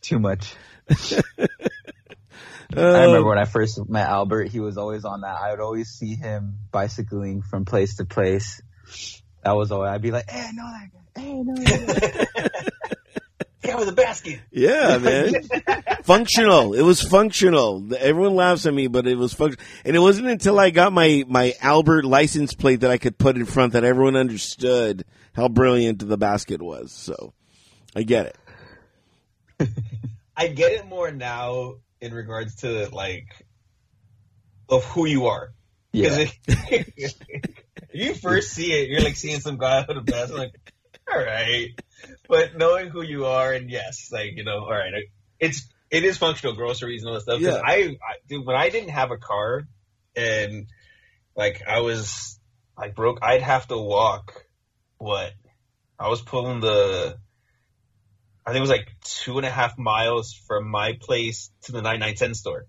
Too much. Uh, I remember when I first met Albert, he was always on that. I would always see him bicycling from place to place. That was always, I'd be like, hey, I know that guy. Hey, I know that guy. Yeah, with a basket. Yeah, man. functional. It was functional. Everyone laughs at me, but it was functional. And it wasn't until I got my, my Albert license plate that I could put in front that everyone understood how brilliant the basket was. So I get it. I get it more now in regards to like of who you are. Yeah. you first see it, you're like seeing some guy with a basket, like, all right. But knowing who you are, and yes, like you know, all right, it's it is functional groceries and all that stuff. Yeah. I, I dude, when I didn't have a car and like I was like broke, I'd have to walk. What? I was pulling the. I think it was like two and a half miles from my place to the 99 cent store,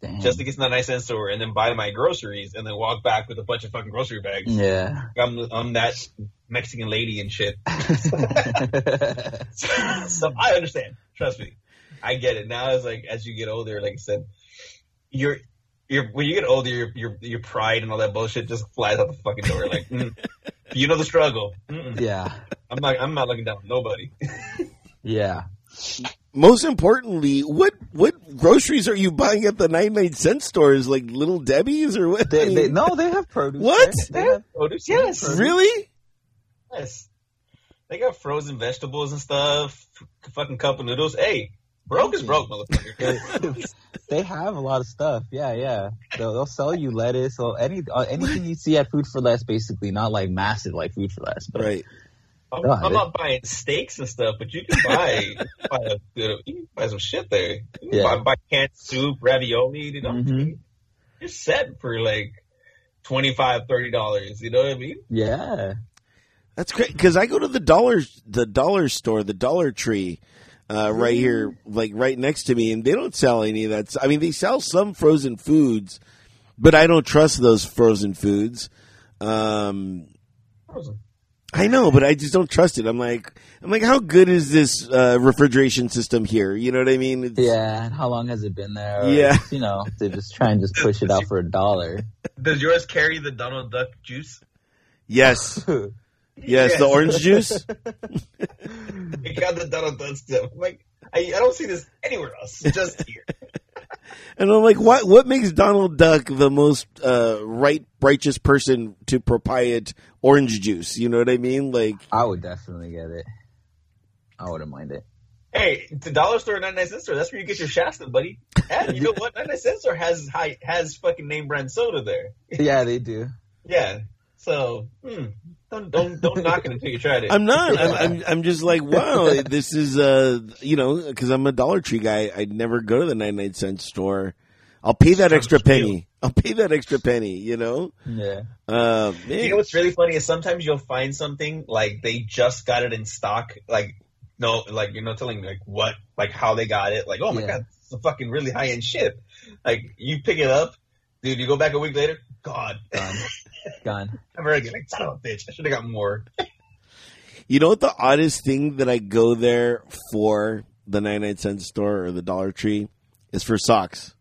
Damn. just to get to the 99 store and then buy my groceries and then walk back with a bunch of fucking grocery bags. yeah. I'm, I'm that Mexican lady and shit. so I understand. Trust me, I get it. Now it's like as you get older, like I said, you're you're when you get older, your your your pride and all that bullshit just flies out the fucking door. Like mm, you know the struggle. Mm-mm. yeah. I'm not I'm not looking down on nobody. Yeah. Most importantly, what what groceries are you buying at the 99 cent stores? Like Little Debbie's or what? They, they, no, they have produce. What? there. They have, Produce, yes, really? yes. They got frozen vegetables and stuff. Fucking cup of noodles. Hey, broke is broke, motherfucker. they have a lot of stuff. Yeah, yeah. They'll, they'll sell you lettuce or any uh, anything you see at Food for Less, basically. Not like massive like Food for Less, but Right. I'm, No, I'm not buying steaks and stuff, but you can buy buy, a, good- you can buy some shit there. You can Yeah. buy, buy canned soup, ravioli. You know, Mhm. you're set for like twenty five, thirty dollars. You know what I mean? yeah. That's great because I go to the dollar the dollar store, the Dollar Tree, uh, right here, like right next to me, and they don't sell any of that. I mean, they sell some frozen foods, but I don't trust those frozen foods. Um, I know, but I just don't trust it. I'm like, I'm like, how good is this uh, refrigeration system here? You know what I mean? It's, Yeah. And how long has it been there? Or, Yeah. You know, they just try and just push it out for a dollar. Does yours carry the Donald Duck juice? Yes. Yes, the orange juice. It got the Donald Duck stuff. I'm like, I, I don't see this anywhere else. Just here. And I'm like, what? What makes Donald Duck the most uh, right, righteous person to propriate orange juice? You know what I mean? Like, I would definitely get it. I wouldn't mind it. Hey, the dollar store, 99 cent store. That's where you get your Shasta, buddy. And you know what? 99 cent store has high, has fucking name brand soda there. Yeah, they do. Yeah. So, hmm, don't don't don't knock it until you tried it. I'm not. I'm, I'm, I'm just like, wow, this is, uh, you know, because I'm a Dollar Tree guy. I'd never go to the 99 cent store. I'll pay that extra penny. I'll pay that extra penny. You know. Yeah. Uh. You know what's really funny is sometimes you'll find something like they just got it in stock, like no, like you're not telling like what, like how they got it, like oh my Yeah. god, it's a fucking really high end shit. Like you pick it up, dude, you go back a week later, God, Gone. Gone. I'm already like son of a bitch, I should have got more. You know what the oddest thing that I go there for the 99 cent store or the Dollar Tree is for socks.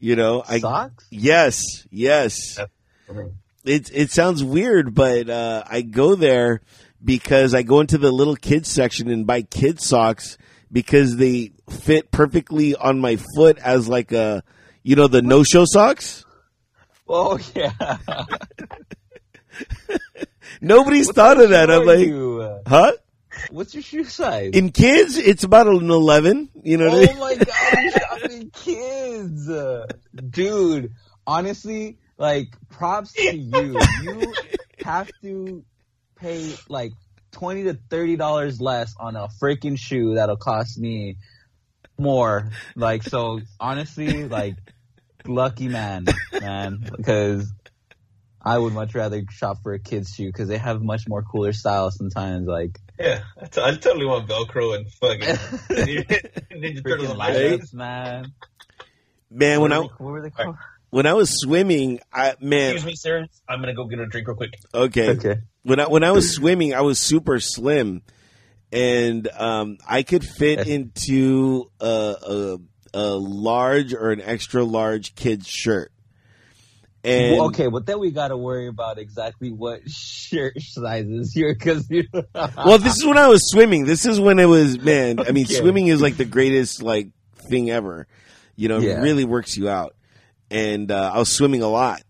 You know, I Socks? yes, yes. It it sounds weird, but uh, I go there because I go into the little kids section and buy kids socks because they fit perfectly on my foot as like a you know the no show socks. Oh yeah. Nobody's thought of that. I'm like, you? huh? What's your shoe size? In kids, it's about an eleven. You know what I mean? oh my god, you're kids, dude. Honestly, like props to you. You have to pay like twenty to thirty dollars less on a freaking shoe that'll cost me more. Like so, honestly, like lucky man, man, because. I would much rather shop for a kid's shoe because they have much more cooler styles sometimes. Like Yeah, I, t- I totally want Velcro and fucking Ninja Turtles freaking on my Right? shoes. lights, man. Man, when I what were they called? when I was swimming, I man, Excuse me, sir. I'm gonna go get a drink real quick. okay. Okay. when I when I was swimming, I was super slim, and um, I could fit into a, a a large or an extra large kid's shirt. And Well, okay, but then we got to worry about exactly what shirt sizes you're because you. well, this is when I was swimming. This is when it was man. I mean, swimming is like the greatest like thing ever. You know, Yeah. it really works you out. And uh, I was swimming a lot,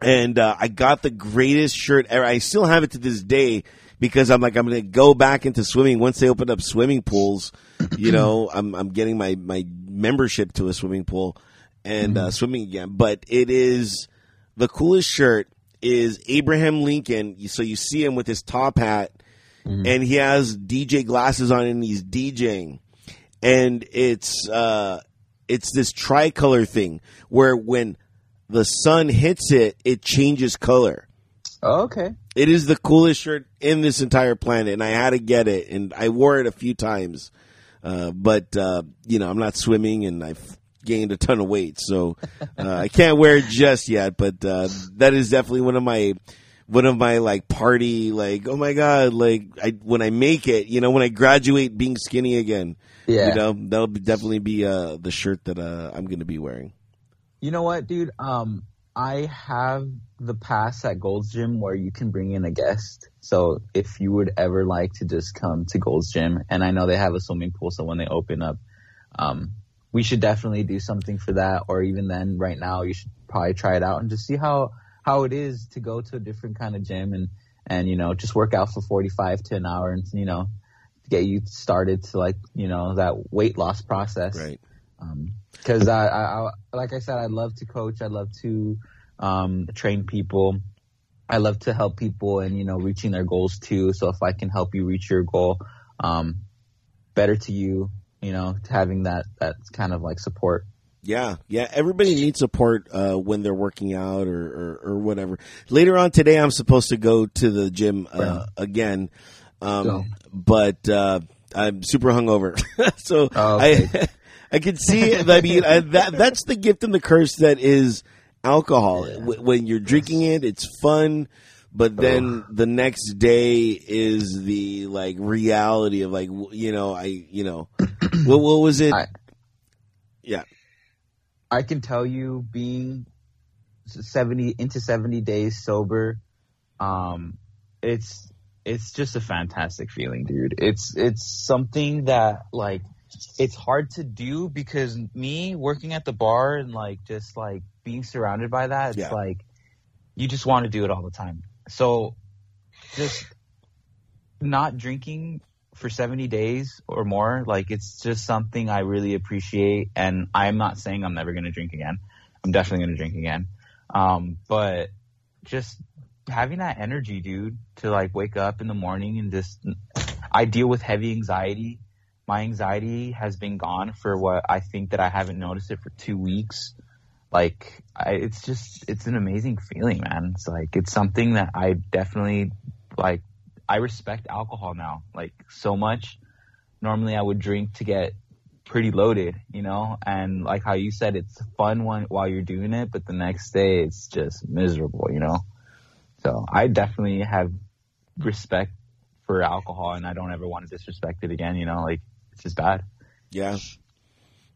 and uh, I got the greatest shirt ever. I still have it to this day because I'm like I'm going to go back into swimming once they open up swimming pools. You know, I'm I'm getting my my membership to a swimming pool and uh, swimming again. But it is the coolest shirt is Abraham Lincoln. So you see him with his top hat, and he has DJ glasses on, and he's DJing. and it's uh, it's this tricolor thing where when the sun hits it, it changes color. Oh, okay. It is the coolest shirt in this entire planet, and I had to get it, and I wore it a few times. Uh, but uh, you know, I'm not swimming, and I've gained a ton of weight, so uh, I can't wear it just yet. But uh, that is definitely one of my one of my like party like oh my god like I when I make it, you know, when I graduate being skinny again, Yeah. you know, that'll be, definitely be uh, the shirt that uh, I'm going to be wearing. You know what, dude? Um, I have the pass at Gold's Gym where you can bring in a guest. So if you would ever like to just come to Gold's Gym, and I know they have a swimming pool, so when they open up, um, we should definitely do something for that. Or even then, right now, you should probably try it out and just see how how it is to go to a different kind of gym and and you know just work out for 45 to an hour and you know get you started to like you know that weight loss process Right. because I, I, I, like I said, I love to coach. I love to um, train people. I love to help people and you know reaching their goals too. So if I can help you reach your goal, um, better to you. You know, having that that kind of like support. Yeah, yeah. Everybody needs support uh, when they're working out or, or, or whatever. Later on today, I'm supposed to go to the gym uh, again, um, So- but uh, I'm super hungover, so Oh, okay. I I can see. I mean, I, that that's the gift and the curse that is alcohol. W- When you're drinking it, it's fun. But then the next day is the like reality of like you know I you know what what was it? I- yeah, I can tell you, being seventy into seventy days sober, um, it's it's just a fantastic feeling, dude. It's it's something that like it's hard to do because me working at the bar and like just like being surrounded by that, it's Yeah. like you just want to do it all the time. So just not drinking for 70 days or more, like it's just something I really appreciate. And I'm not saying I'm never going to drink again. I'm definitely going to drink again. Um, but just having that energy, dude, to like wake up in the morning and just, I deal with heavy anxiety. My anxiety has been gone for what I think that I haven't noticed it for two weeks. Like, I, it's just, it's an amazing feeling, man. It's like, it's something that I definitely like I respect alcohol now, like so much. Normally I would drink to get pretty loaded, you know, and like how you said, it's fun one while you're doing it, but the next day it's just miserable, you know? So I definitely have respect for alcohol and I don't ever want to disrespect it again, you know, like it's just bad. Yeah.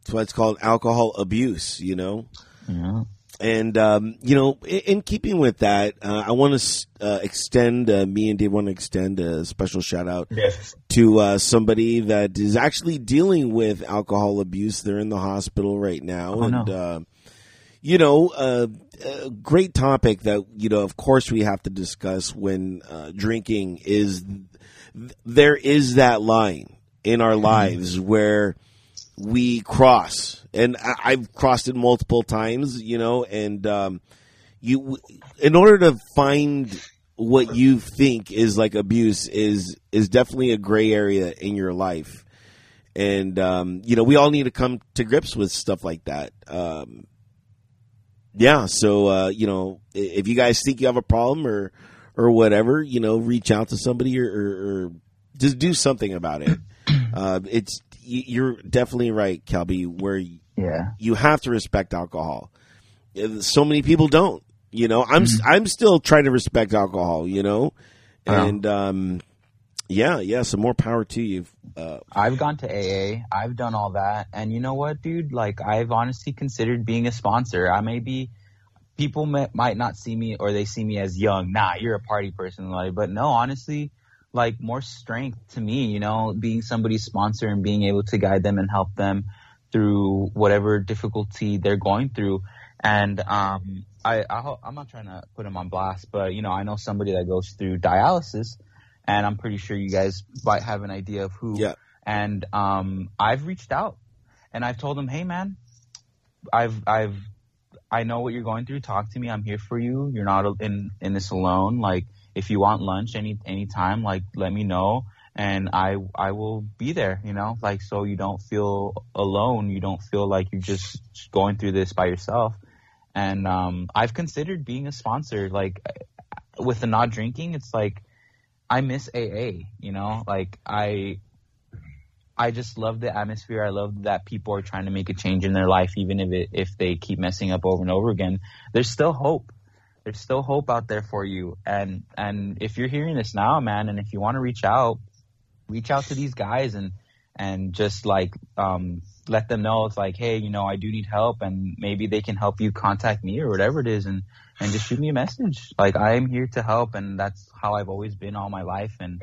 That's why it's called alcohol abuse, you know? Yeah. And, um, you know, in, in keeping with that, uh, I want to uh, extend, uh, me and Dave want to extend a special shout out Yes. to uh, somebody that is actually dealing with alcohol abuse. They're in the hospital right now. Oh, and, no. uh, you know, uh, a great topic that, you know, of course we have to discuss when uh, drinking is th- there is that line in our lives where we cross. And I- I've crossed it multiple times, you know, and um, you, in order to find what you think is like abuse is is definitely a gray area in your life. And um, you know we all need to come to grips with stuff like that. Um, yeah so uh, you know if you guys think you have a problem or or whatever you know reach out to somebody or, or, or just do something about it. Uh, it's you're definitely right Kelby where Yeah. you have to respect alcohol. So many people don't. You know, I'm I'm still trying to respect alcohol. You know, Wow. and um, yeah, yeah. So more power to you. Uh, I've gone to AA. I've done all that. And you know what, dude? Like, I've honestly considered being a sponsor. I may be, people may, might not see me or they see me as young. Nah, you're a party person. Like, but no, honestly, like more strength to me, you know, being somebody's sponsor and being able to guide them and help them through whatever difficulty they're going through. And, um, I, I I'm not trying to put them on blast, but you know, I know somebody that goes through dialysis and I'm pretty sure you guys might have an idea of who. Yeah. And um, I've reached out and I've told them, hey man, I've I've I know what you're going through. Talk to me. I'm here for you. You're not in in this alone. Like if you want lunch any any time, like let me know and I I will be there, you know, like so you don't feel alone, you don't feel like you're just going through this by yourself. And um, I've considered being a sponsor, like with the not drinking. It's like I miss AA, you know, like I I just love the atmosphere. I love that people are trying to make a change in their life, even if it if they keep messing up over and over again. There's still hope. There's still hope out there for you. And and if you're hearing this now, man, and if you want to reach out, reach out to these guys and and just like um, let them know it's like, hey, you know, I do need help, and maybe they can help you contact me or whatever it is, and and just shoot me a message. Like I am here to help, and that's how I've always been all my life, and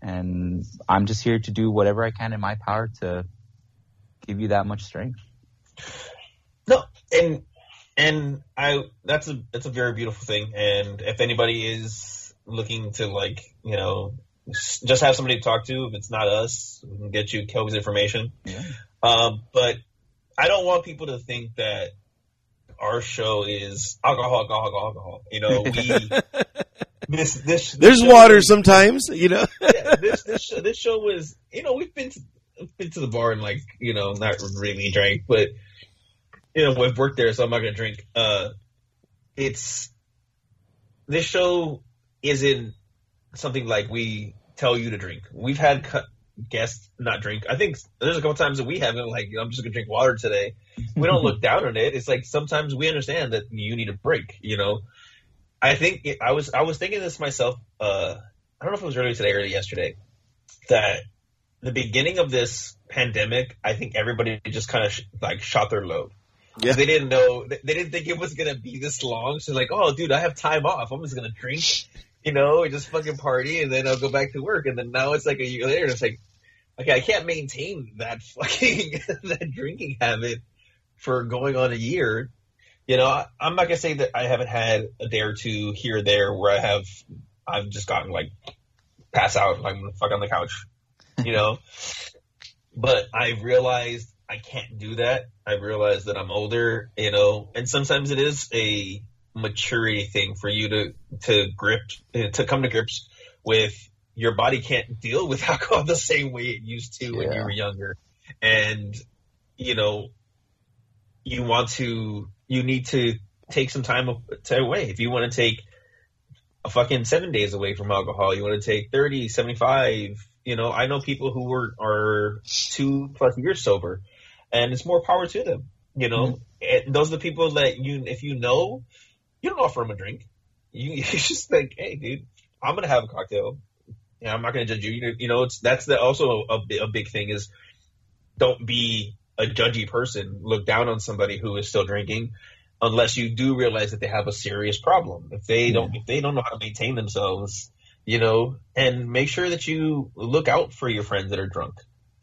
and I'm just here to do whatever I can in my power to give you that much strength. No, and and I that's a that's a very beautiful thing, and if anybody is looking to like you know just have somebody to talk to. If it's not us, we can get you Kelby's information. Yeah. Um, but I don't want people to think that our show is alcohol, alcohol, alcohol. You know, we this this there's this water sometimes, you know. yeah, this this show, this show was you know we've been to, been to the bar and like you know not really drank, but you know we've worked there, so I'm not gonna drink. Uh, it's this show isn't something like we tell you to drink. We've had guests not drink. I think there's a couple times that we haven't like I'm just gonna drink water today. We don't look down on it. It's like sometimes we understand that you need a break. You know, I think it, I was I was thinking this myself. Uh, I don't know if it was earlier today or yesterday that the beginning of this pandemic, I think everybody just kind of sh- like shot their load. Yeah. They didn't know, they didn't think it was gonna be this long. So like, oh, dude, I have time off. I'm just gonna drink you know, and just fucking party and then I'll go back to work. And then now it's like a year later and it's like, okay, I can't maintain that fucking, that drinking habit for going on a year. You know, I, I'm not gonna say that I haven't had a day or two here or there where I have, I've just gotten like pass out, like fuck on the couch, you know, but I realized I can't do that. I realize that I'm older, you know, and sometimes it is a maturity thing for you to to grip to come to grips with your body can't deal with alcohol the same way it used to yeah. when you were younger and you know you want to you need to take some time away if you want to take a fucking seven days away from alcohol you want to take 30 75 you know i know people who are are two plus years sober and it's more power to them you know mm-hmm. those are the people that you if you know you don't offer them a drink. You, you just think, hey, dude, I'm gonna have a cocktail. Yeah, I'm not gonna judge you. You know, you know it's that's the, also a, a big thing is don't be a judgy person. Look down on somebody who is still drinking, unless you do realize that they have a serious problem. If they yeah. don't, if they don't know how to maintain themselves, you know, and make sure that you look out for your friends that are drunk.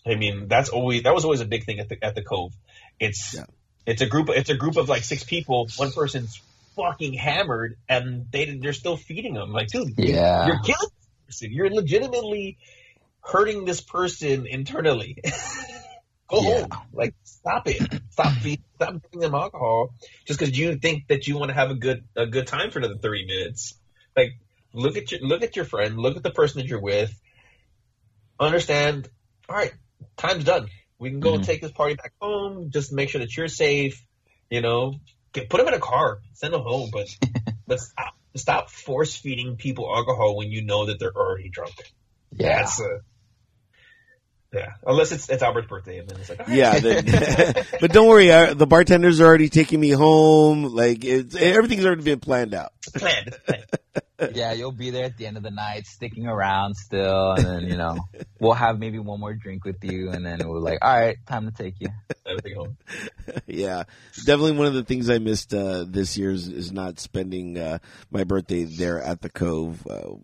I mean, that's always that was always a big thing at the at the Cove. It's yeah. it's a group it's a group of like six people. One person's fucking hammered, and they they're still feeding them. Like, dude, yeah. you're killing this person. You're legitimately hurting this person internally. Go yeah. home. Like, stop it. Stop feeding, stop giving them alcohol just because you think that you want to have a good a good time for another thirty minutes. Like, look at your look at your friend. Look at the person that you're with. Understand. All right, time's done. We can go mm-hmm. and take this party back home. Just make sure that you're safe. You know, Get, put them in a car, send them home, but but stop, stop force feeding people alcohol when you know that they're already drunk. Yeah, that's a yeah, unless it's it's Albert's birthday, and then it's like, right. yeah. But don't worry, I, the bartenders are already taking me home. Like it's everything's already been planned out. planned. planned. Yeah, you'll be there at the end of the night, sticking around still, and then you know we'll have maybe one more drink with you, and then we're like, all right, time to take you. yeah, definitely one of the things I missed uh, this year is, is not spending uh, my birthday there at the Cove. Uh,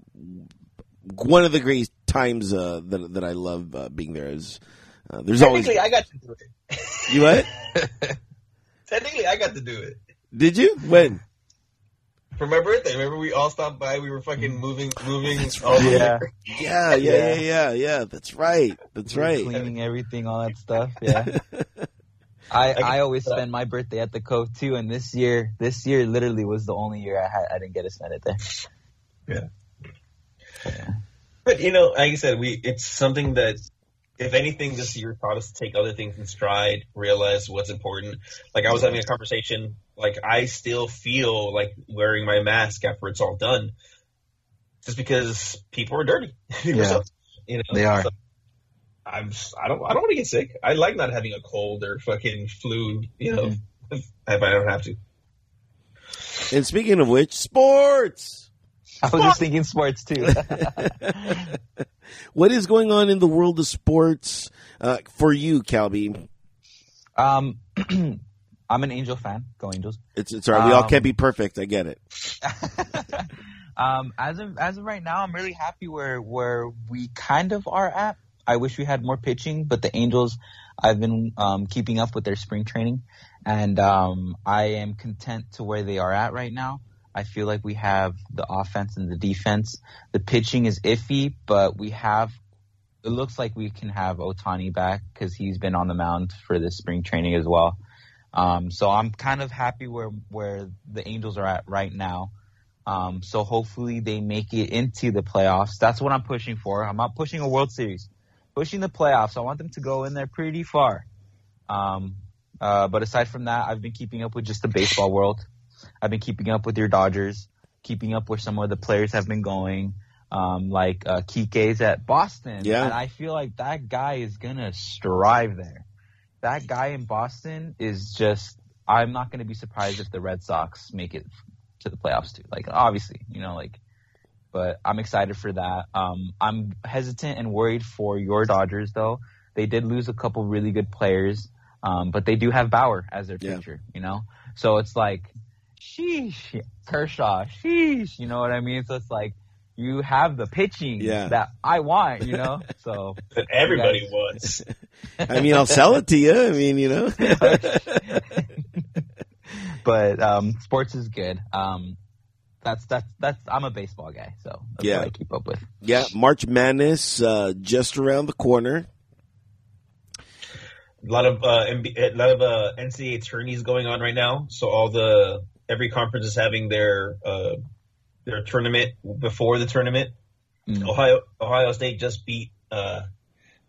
one of the great times uh, that that I love uh, being there is uh, there's Technically, always. I got to do it. You what? Technically, I got to do it. Did you? When? For my birthday, remember we all stopped by. We were fucking mm. moving, moving. That's right. Yeah. yeah, yeah, yeah, yeah, yeah. That's right. That's right. Cleaning everything, all that stuff. Yeah. I, I always spend my birthday at the Cove too, and this year, this year literally was the only year I had I didn't get to spend it there. Yeah. Yeah. But you know, like I said, we it's something that if anything this year taught us to take other things in stride, realize what's important. Like I was having a conversation, like I still feel like wearing my mask after it's all done. Just because people are dirty. People Yeah. suck, you know, They are. So I'm I don't I don't want to get sick. I like not having a cold or fucking flu, you know, Mm-hmm. if, if I don't have to. And speaking of which, sports. I was just thinking sports too. what is going on in the world of sports uh, for you, Kelby? um, I'm an Angel fan. Go Angels. It's it's all right. We all Um, can't be perfect. I get it. um, as of as of right now, I'm really happy where where we kind of are at. I wish we had more pitching, but the Angels, I've been um, keeping up with their spring training, and um, I am content to where they are at right now. I feel like we have the offense and the defense. The pitching is iffy, but we have. It looks like we can have Ohtani back because he's been on the mound for this spring training as well. Um, so I'm kind of happy where where the Angels are at right now. Um, so hopefully they make it into the playoffs. That's what I'm pushing for. I'm not pushing a World Series, pushing the playoffs. I want them to go in there pretty far. Um, uh, but aside from that, I've been keeping up with just the baseball world. I've been keeping up with your Dodgers, keeping up where some of the players have been going. Um, like uh, Kike's at Boston, Yeah. and I feel like that guy is gonna strive there. That guy in Boston is just. I'm not gonna be surprised if the Red Sox make it to the playoffs too. Like obviously, you know, like but I'm excited for that. Um I'm hesitant and worried for your Dodgers though. They did lose a couple really good players. Um but they do have Bauer as their Yeah. pitcher, you know? So it's like sheesh Kershaw, sheesh, you know what I mean? So it's like you have the pitching Yeah. that I want, you know? So That everybody Yes. wants. I mean, I'll sell it to you. I mean, you know. but um sports is good. Um that's that's that's I'm a baseball guy, so that's Yeah. what I keep up with. yeah, March Madness uh, just around the corner. A lot of uh, MB, a lot of uh, NCAA tourneys going on right now. So all the every conference is having their uh, their tournament before the tournament. Mm. Ohio Ohio State just beat uh,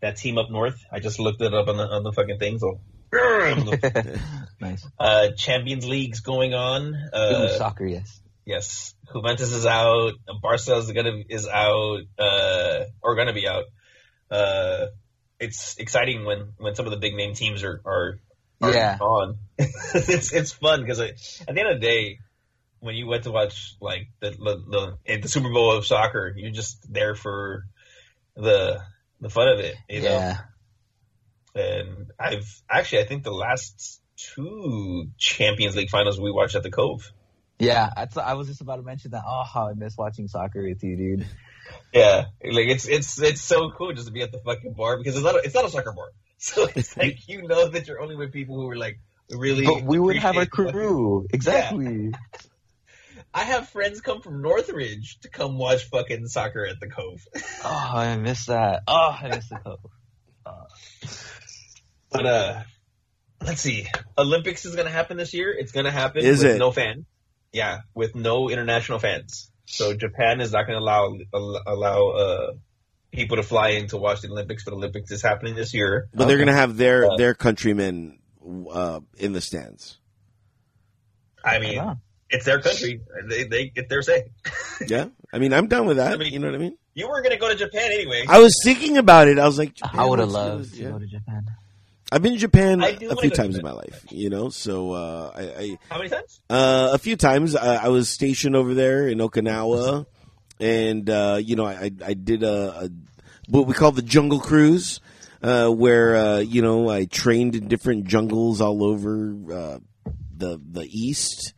that team up north. I just looked it up on the on the fucking thing. So nice. uh, Champions League's going on. Ooh, Uh, soccer, yes. yes, Juventus is out. Barca is gonna is out uh, or gonna be out. Uh, it's exciting when when some of the big name teams are are, are Yeah. on. it's it's fun because at the end of the day, when you went to watch like the the the, the Super Bowl of soccer, you're just there for the the fun of it, you know. And I've actually, I think the last two Champions League finals we watched at the Cove. Yeah, I, I was just about to mention that. Oh, how I miss watching soccer with you, dude. Yeah, like it's it's it's so cool just to be at the fucking bar because it's not a, it's not a soccer bar, so it's like you know that you're only with people who are like really. But we would have a crew. Exactly. I have friends come from Northridge to come watch fucking soccer at the Cove. Oh, I miss that. Oh, I miss the Cove. But uh, let's see, Olympics is gonna happen this year. It's gonna happen Is with it? no fan. Yeah, with no international fans. So Japan is not gonna allow allow uh people to fly in to watch the Olympics. But Olympics is happening this year. But they're going to have their Uh, their countrymen uh, in the stands. I mean, Yeah. It's their country. They they get their say. Yeah, I mean, I'm done with that. I mean- you know what I mean? You were gonna go to Japan anyway. I was thinking about it. I was like, Japan, I would have loved to Yeah. go to Japan. I've been to Japan a few times in my life. You know, so uh, I, I How many times? Uh, a few times. I, I was stationed over there in Okinawa, and uh, you know, I I did a, a what we call the jungle cruise, uh, where uh, you know I trained in different jungles all over uh, the the east,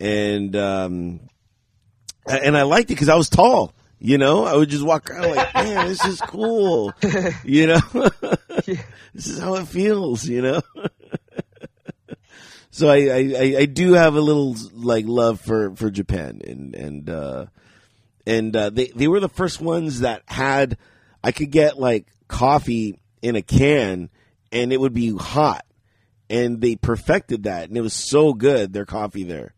and um, and I liked it because I was tall. You know, I would just walk around like, man, this is cool. You know, this is how it feels. You know. So I, I, I- do have a little like love for, for Japan and and uh, and uh, they they were the first ones that had I could get like coffee in a can and it would be hot and they perfected that and it was so good their coffee there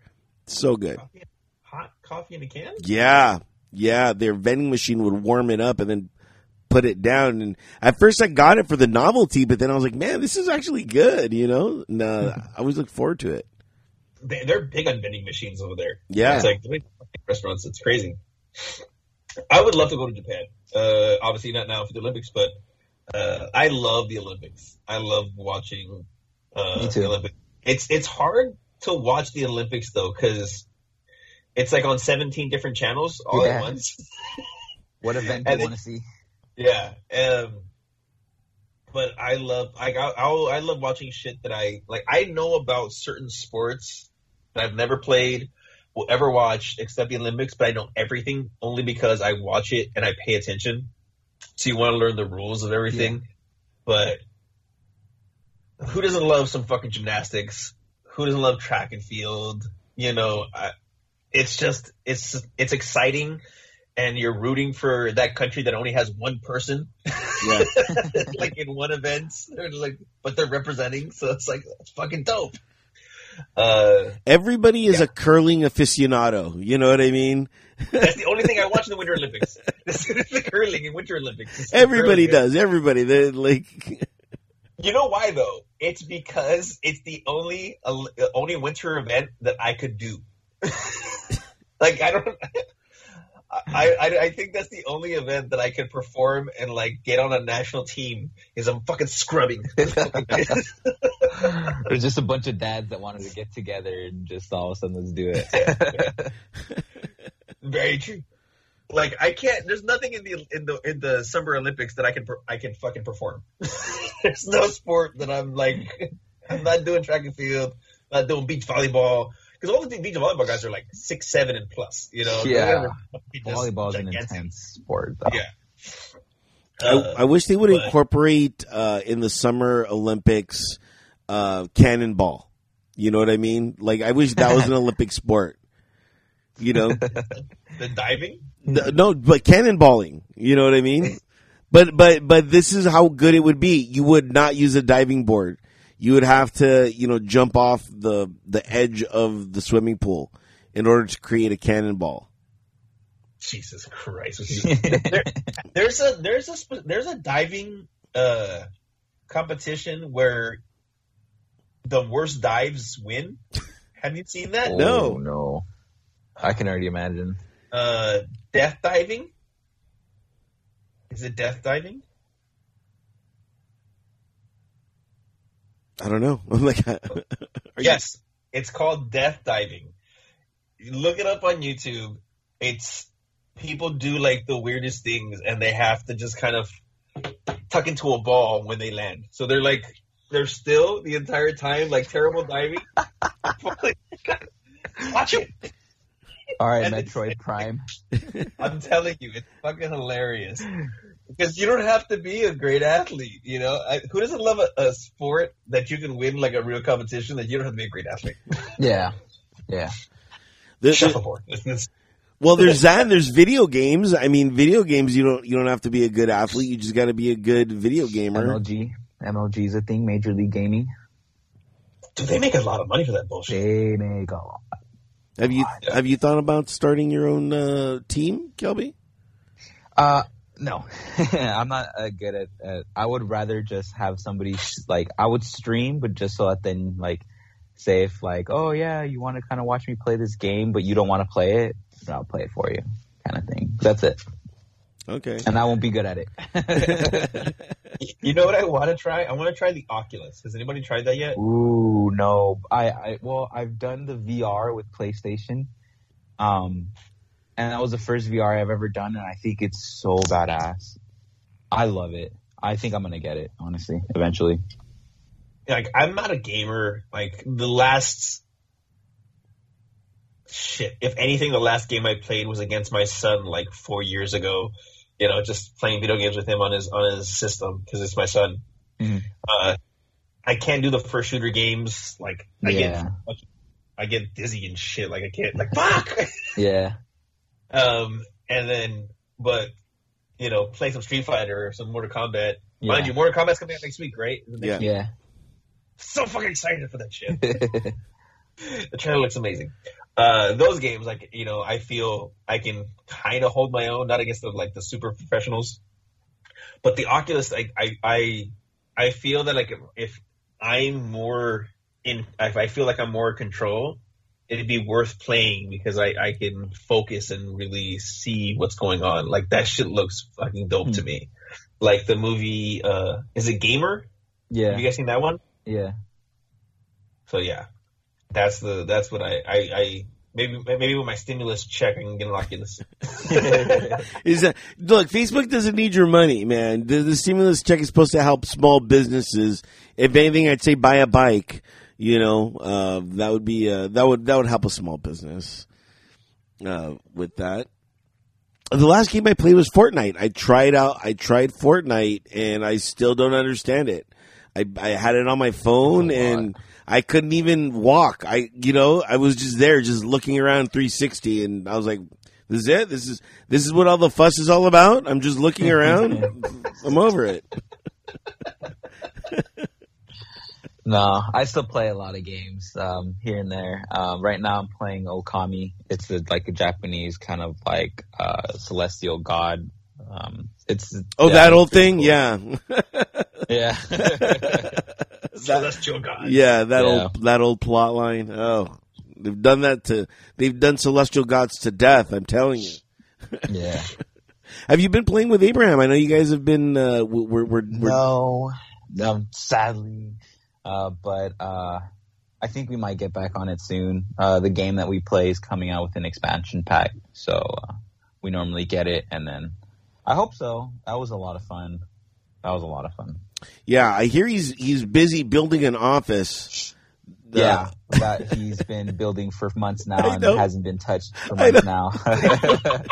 so good Coffee, hot coffee in a can. yeah Yeah, their vending machine would warm it up and then put it down. And at first, I got it for the novelty, but then I was like, man, this is actually good. You know, and uh, I always look forward to it. They, they're big on vending machines over there. Yeah. It's like restaurants. It's crazy. I would love to go to Japan. Uh, obviously not now for the Olympics, but uh, I love the Olympics. I love watching uh, Me too. the Olympics. It's it's hard to watch the Olympics though because it's like on 17 different channels all Yeah. at once. What event do you want to see? Yeah. Um, but I love I, I I love watching shit that I like. I know about certain sports that I've never played, will ever watch, except the Olympics. But I know everything only because I watch it and I pay attention. So you want to learn the rules of everything, but who doesn't love some fucking gymnastics? Who doesn't love track and field? You know, I, it's just it's it's exciting, and you're rooting for that country that only has one person, Yeah. like in one event, They're like, but they're representing, so it's like it's fucking dope. Uh, Everybody is a curling aficionado. You know what I mean? that's the only thing I watch in the Winter Olympics. This is the curling in Winter Olympics. Everybody curling. does. Everybody. They're like, You know why though? It's because it's the only uh, only winter event that I could do. like I don't. I, I I think that's the only event that I could perform and like get on a national team is I'm fucking scrubbing. There's just a bunch of dads that wanted to get together and just all of a sudden let's do it. Very true. Like I can't. There's nothing in the in the in the Summer Olympics that I can I can fucking perform. there's no sport that I'm like. I'm not doing track and field. Not doing beach volleyball because all the beach volleyball guys are like six, seven, and plus. You know. Yeah. They're just Volleyball's an intense sport. Though. Yeah. I, Uh, I wish they would but- incorporate uh, in the Summer Olympics uh, cannonball. You know what I mean? Like, I wish that was an Olympic sport. You know, the diving. N- no, but cannonballing. You know what I mean? But but but this is how good it would be. You would not use a diving board. You would have to you know jump off the the edge of the swimming pool in order to create a cannonball. Jesus Christ! there, there's a there's a there's a diving uh, competition where the worst dives win. Have you seen that? Oh, No. no. I can already imagine. Uh, death diving. Is it death diving? I don't know. I'm like, are you- Yes, it's called death diving. Look it up on YouTube. It's people do like the weirdest things, and they have to just kind of tuck into a ball when they land. So they're like they're still the entire time like terrible diving. Watch it. All right, And then- Metroid Prime. I'm telling you, it's fucking hilarious. Because you don't have to be a great athlete, you know. I, who doesn't love a, a sport that you can win like a real competition that you don't have to be a great athlete? Yeah. Yeah. the- the- Shuffleboard. It's- well, there's that. and There's video games. I mean, video games. You don't you don't have to be a good athlete. You just got to be a good video gamer. MLG. MLG is a thing. Major League Gaming. Do they make a lot of money for that bullshit. They make a lot. Have you have you thought about starting your own uh, team, Kelby? Uh, no, I'm not uh, good at, at. I would rather just have somebody s- like I would stream, but just so that then like say if like oh yeah you want to kind of watch me play this game, but you don't want to play it, then I'll play it for you, kind of thing. That's it, Okay. and I won't be good at it. You know what I want to try? I want to try the Oculus. Has anybody tried that yet? Ooh no, I I well I've done the VR with PlayStation, um, and that was the first VR I've ever done, and I think it's so badass. I love it. I think I'm gonna get it honestly eventually. Like, I'm not a gamer. Like, the last. Shit. If anything, the last game I played was against my son like four years ago. You know, just playing video games with him on his on his system because it's my son. Mhm. Uh, I can't do the first shooter games. Like, I Yeah. get I get dizzy and shit. Like, I can't. Like, fuck. Yeah. Um, and then, but you know, play some Street Fighter or some Mortal Kombat. Yeah. Mind you, Mortal Kombat's coming out next week, right? Next Yeah. week? Yeah. So fucking excited for that shit. the trailer looks amazing. Uh, those games, like you know, I feel I can kind of hold my own, not against the like the super professionals, but the Oculus, I I I, I feel that like if I'm more in, if I feel like I'm more in control, it'd be worth playing because I I can focus and really see what's going on. Like that shit looks fucking dope to Hmm. me. Like the movie, uh, is it Gamer? Have Yeah, you guys seen that one? yeah. So yeah, that's the that's what I I, I maybe maybe with my stimulus check I can get an Oculus. Is that look? Facebook doesn't need your money, man. The, the stimulus check is supposed to help small businesses. If anything, I'd say buy a bike. You know, uh, that would be uh, that would that would help a small business. Uh, with that, the last game I played was Fortnite. I tried out. I tried Fortnite, and I still don't understand it. I I had it on my phone, That's a lot. I couldn't even walk. I you know I was just there, just looking around 360, and I was like. This is it. This is this is what all the fuss is all about. I'm just looking around. I'm over it. No, I still play a lot of games um, here and there. Um, right now, I'm playing Okami. It's a, like a Japanese kind of like uh, celestial god. Um, it's Oh, yeah, that old thing. cool. Yeah, yeah. Celestial God. yeah. That Yeah. old that old plot line. Oh, they've done that to. They've done celestial gods to death. I'm telling you. yeah. Have you been playing with Abraham? I know you guys have been. Uh, we're, we're, we're, No, um, sadly, uh, but uh, I think we might get back on it soon. Uh, the game that we play is coming out with an expansion pack, so uh, we normally get it, and then I hope so. That was a lot of fun. That was a lot of fun. Yeah, I hear he's he's busy building an office. Uh, Yeah, that he's been building for months now and know. hasn't been touched for months now.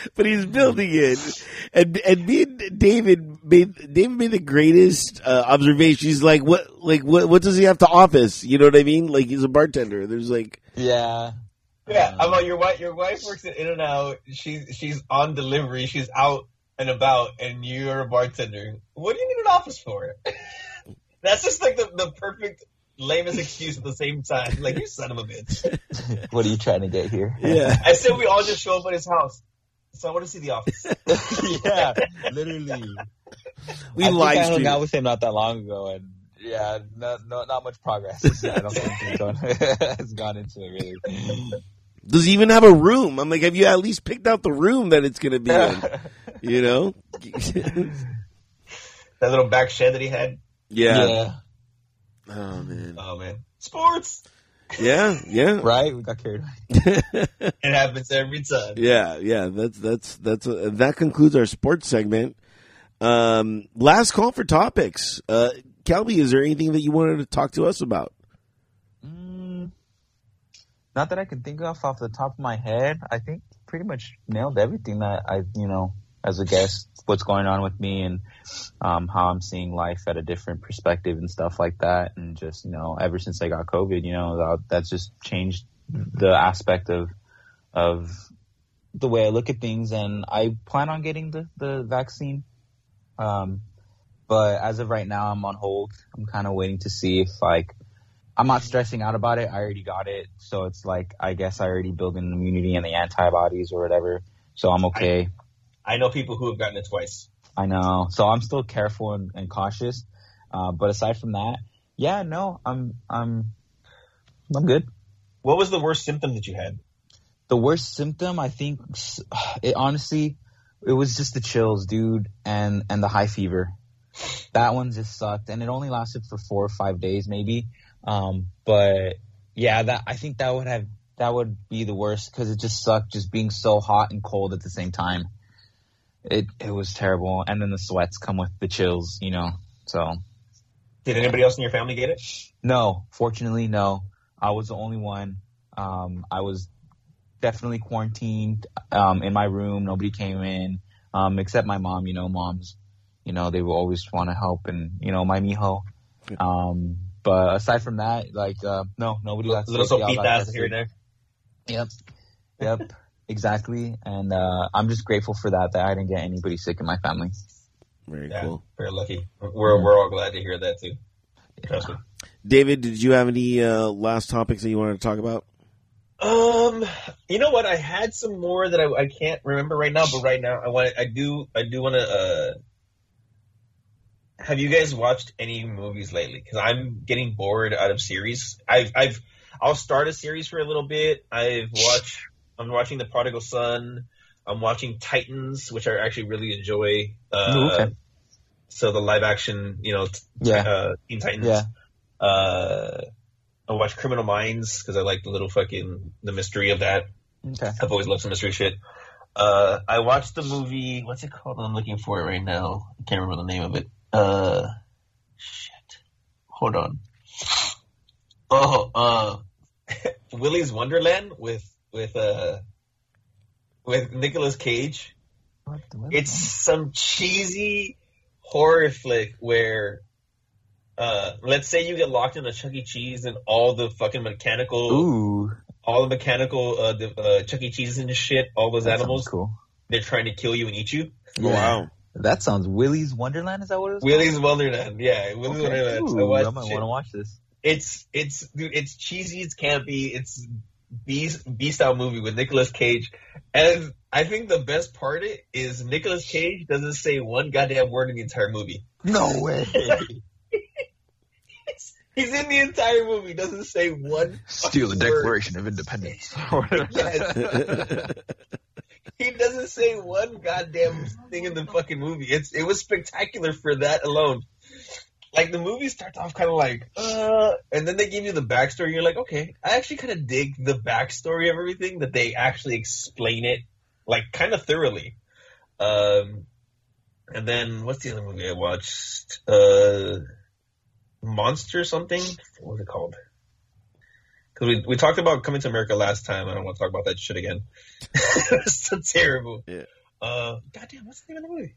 but he's building it. And and me and David made David made the greatest uh, observation. He's like, what like what what does he have to office? You know what I mean? Like he's a bartender. There's like yeah, Yeah, I'm like your wife. Your wife works at In and Out. She's she's on delivery. She's out and about, and you're a bartender. What do you need an office for? That's just like the, the perfect lamest excuse at the same time. Like you son of a bitch. what are you trying to get here? yeah. I said we all just show up at his house. So I want to see the office. yeah, literally. We I think live I hung stream. out with him not that long ago, and yeah, not not, not much progress. I don't think he's gone, has gone into it really. Does he even have a room? I'm like, have you at least picked out the room that it's gonna be in? You know? That little back shed that he had. yeah. Oh man. Oh man, sports. Yeah, yeah. right. We got carried away. It happens every time. Yeah, yeah, that's that's that's uh, that concludes our sports segment. Um, last call for topics. Uh, Kelby, is there anything that you wanted to talk to us about? Mm, not that I can think of off the top of my head. I think pretty much nailed everything that I, you know, as a guest, what's going on with me and um, how I'm seeing life at a different perspective and stuff like that. And just, you know, ever since I got COVID, you know, that, that's just changed the aspect of of the way I look at things. And I plan on getting the the vaccine. Um, but as of right now, I'm on hold. I'm kind of waiting to see if like I'm not stressing out about it. I already got it, so it's like I guess I already built an immunity and the antibodies or whatever. So I'm okay. I know people who have gotten it twice. I know. So I'm still careful and, and cautious. Uh, but aside from that, yeah, no, I'm I'm I'm good. What was the worst symptom that you had? The worst symptom, I think, it honestly, it was just the chills, dude, and and the high fever. That one just sucked, and it only lasted for four or five days, maybe. Um, but yeah, that I think that would have that would be the worst because it just sucked, just being so hot and cold at the same time. It it was terrible, and then the sweats come with the chills, you know. So Did anybody else in your family get it? no, fortunately, no. I was the only one. Um, I was definitely quarantined um, in my room. Nobody came in um, except my mom. You know, moms, you know, they will always want to help, and you know, my mijo. Um, but aside from that, like, uh, no, nobody got Little sick. Y'all sopitas here and there. Yep, yep, exactly. And uh, I'm just grateful for that. That I didn't get anybody sick in my family. Very Yeah, cool. very lucky. We're we're all glad to hear that too. Trust me. David, did you have any uh, last topics that you wanted to talk about? Um, you know what? I had some more that I, I can't remember right now, but right now I want I do I do want to. Have you guys watched any movies lately? Because I'm getting bored out of series. I've I've I'll start a series for a little bit. I've watched. I'm watching The Prodigal Son. I'm watching Titans, which I actually really enjoy. Uh, Ooh, okay. So the live action, you know, t- Yeah. uh, Teen Titans. Yeah. Uh, I watch Criminal Minds because I like the little fucking the mystery of that. Okay. I've always loved some mystery shit. Uh, I watched the movie. What's it called? I'm looking for it right now. I can't remember the name of it. Uh, shit. Hold on. Oh, uh, Willy's Wonderland with with uh with Nicolas Cage. It's some cheesy horror flick where, uh, let's say you get locked in a Chuck E. Cheese and all the fucking mechanical, Ooh. all the mechanical, uh, the, uh, Chuck E. Cheeses and shit, all those that animals, Cool. they're trying to kill you and eat you. Wow. That sounds Willy's Wonderland. Is that what it was? Willy's Wonderland, yeah, Willy's Okay. Wonderland. I Ooh, I might want to watch this. It's it's dude, it's cheesy, it's campy, it's B style movie with Nicolas Cage, and I think the best part it is Nicolas Cage doesn't say one goddamn word in the entire movie. No way. He's in the entire movie, doesn't say one. Steal the word. Declaration of Independence. Yes, he doesn't say one goddamn thing in the fucking movie. It's it was spectacular for that alone. Like the movie starts off kind of like, uh, and then they give you the backstory. And you're like, okay, I actually kind of dig the backstory of everything that they actually explain it like kind of thoroughly. Um, and then what's the other movie I watched? Uh, Monster something. What was it called? Because we we talked about Coming to America last time. I don't want to talk about that shit again. it's so terrible. Yeah. Uh, goddamn, what's the name of the movie?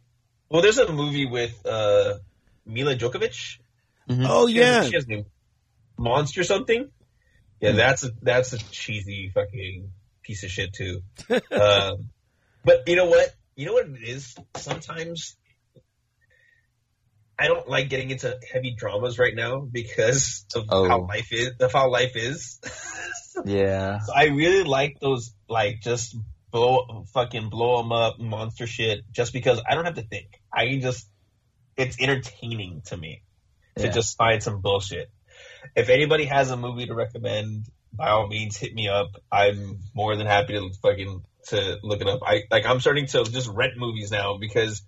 Well, there's a movie with uh, Milla Jovovich. Oh She has- yeah. she has new monster something. Yeah, Hmm. that's a that's a cheesy fucking piece of shit too. um, but you know what? You know what it is. Sometimes I don't like getting into heavy dramas right now because of Oh. how life is. Of how life is. Yeah. So I really like those, like just blow, fucking blow them up, monster shit. Just because I don't have to think. I can just, it's entertaining to me to Yeah. just find some bullshit. If anybody has a movie to recommend, by all means, hit me up. I'm more than happy to fucking to look it up. I like I'm starting to just rent movies now because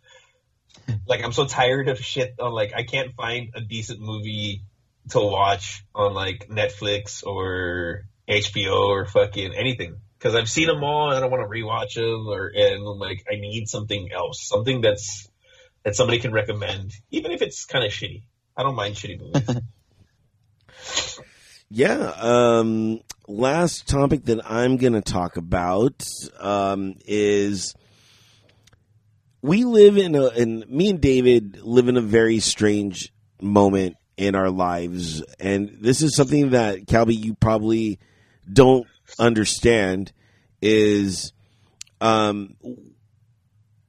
like I'm so tired of shit on like I can't find a decent movie to watch on like Netflix or HBO or fucking anything because I've seen them all and I don't want to rewatch them or and I'm like I need something else, something that's that somebody can recommend, even if it's kind of shitty. I don't mind shitty movies. Yeah. Um, last topic that I'm going to talk about um, is we live in a, and me and David live in a very strange moment in our lives, and this is something that Kelby you probably don't understand is um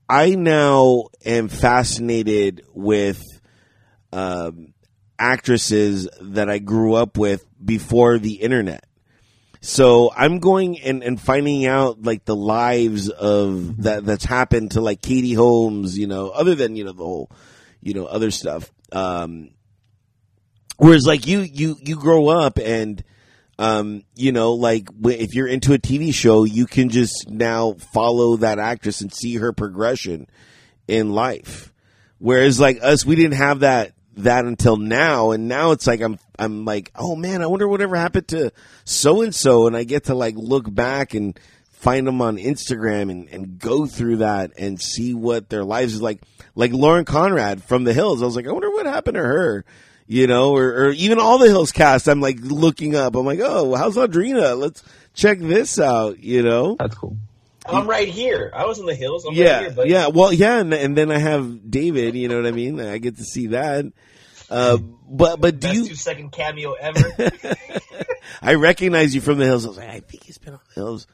I now am fascinated with um actresses that I grew up with before the internet. So I'm going and, and finding out like the lives of that that's happened to like Katie Holmes, you know, other than, you know, the whole, you know, other stuff. Um, whereas like you, you, you grow up and, um, you know, like if you're into a TV show, you can just now follow that actress and see her progression in life. Whereas like us, we didn't have that that until now, and now it's like I'm I'm like, oh man, I wonder whatever happened to so and so, and I get to like look back and find them on Instagram and, and go through that and see what their lives is like. Like Lauren Conrad from The Hills, I was like, I wonder what happened to her. You know, or, or even all the Hills cast. I'm like looking up. I'm like, oh, how's Audrina? Let's check this out. You know, That's cool. I'm right here. I was in the hills. I'm right yeah, here, but yeah. Well, yeah, and, and then I have David. You know what I mean? I get to see that. Uh, but but do best you? two second cameo ever. I recognize you from the hills. I was like, I think he's been on the hills.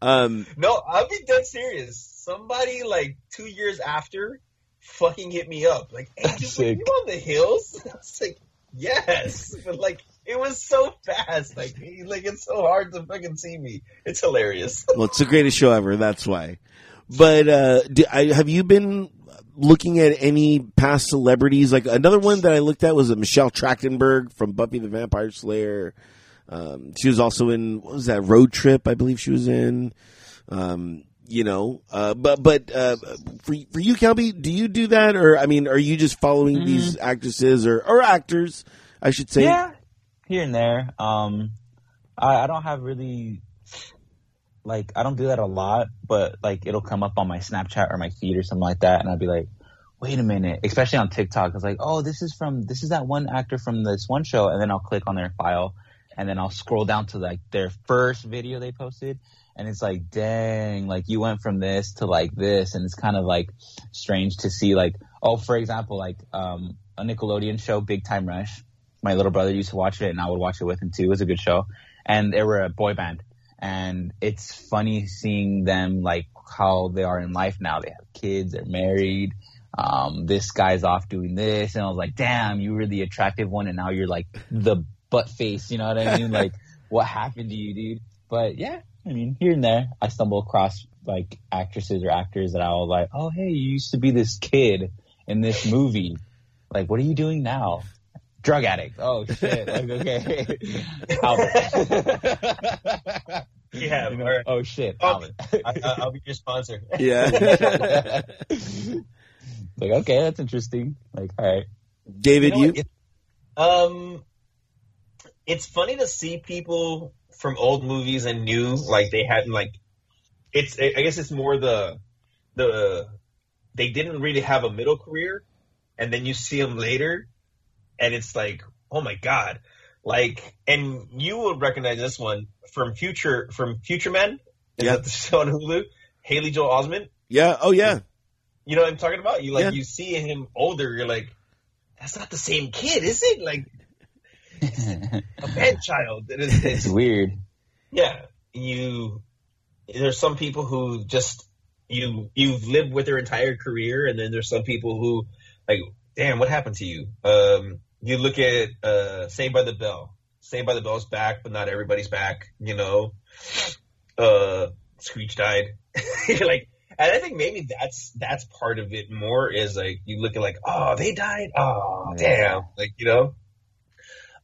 Um, no, I'll be dead serious. Somebody like two years after fucking hit me up. Like, hey, That's just, like, you on the hills? I was like, yes. But like It was so fast. Like, like it's so hard to fucking see me. It's hilarious. Well, it's the greatest show ever. That's why. But uh, do, I, have you been looking at any past celebrities? Like another one that I looked at was a Michelle Trachtenberg from Buffy the Vampire Slayer. Um, she was also in what was that Road Trip? I believe she was in. Um, you know, uh, but but uh, for for you, Kelby, do you do that, or I mean, are you just following these actresses or or actors? I should say. Yeah, here and there. Um, I, I don't have really like I don't do that a lot, but like it'll come up on my Snapchat or my feed or something like that, and I'll be like, wait a minute, especially on TikTok. It's like, oh, this is from this is that one actor from this one show, and then I'll click on their file, and then I'll scroll down to like their first video they posted, and it's like, dang, like you went from this to like this, and it's kind of like strange to see like, oh, for example, like um a Nickelodeon show, Big Time Rush. My little brother used to watch it, and I would watch it with him too. It was a good show, and they were a boy band, and it's funny seeing them like how they are in life now. They have kids, they're married. Um, this guy's off doing this, and I was like, damn, you were the attractive one, and now you're like the butt face. You know what I mean? like, what happened to you, dude? But yeah, I mean, here and there, I stumble across like actresses or actors that I was like, oh, hey, you used to be this kid in this movie. Like, what are you doing now? Drug addict. Oh shit. Like, okay. Albert. Yeah, You know, or- oh shit. Oh, Albert. I, I- I'll be your sponsor. Yeah. like, okay, that's interesting. Like, all right. David, You you, know what? It- um, it's funny to see people from old movies and new, like they hadn't like. It's I guess it's more the the they didn't really have a middle career, and then you see them later, and it's like, oh my god, like, and you will recognize this one from Future from Future Man. Is Yeah. that the show on Hulu? Haley Joel Osment. yeah, oh yeah, You know what I'm talking about? You like Yeah. you see him older, you're like, that's not the same kid, is it? Like a man child. It is, it's it's, weird. yeah, you. There's some people who just you you've lived with their entire career, and then there's some people who like, damn, what happened to you? Um, you look at uh, Saved by the Bell. Saved by the Bell's back, but not everybody's back. You know, uh, Screech died. Like, and I think maybe that's that's part of it more is like you look at like, oh, they died. Oh, damn. Like you know.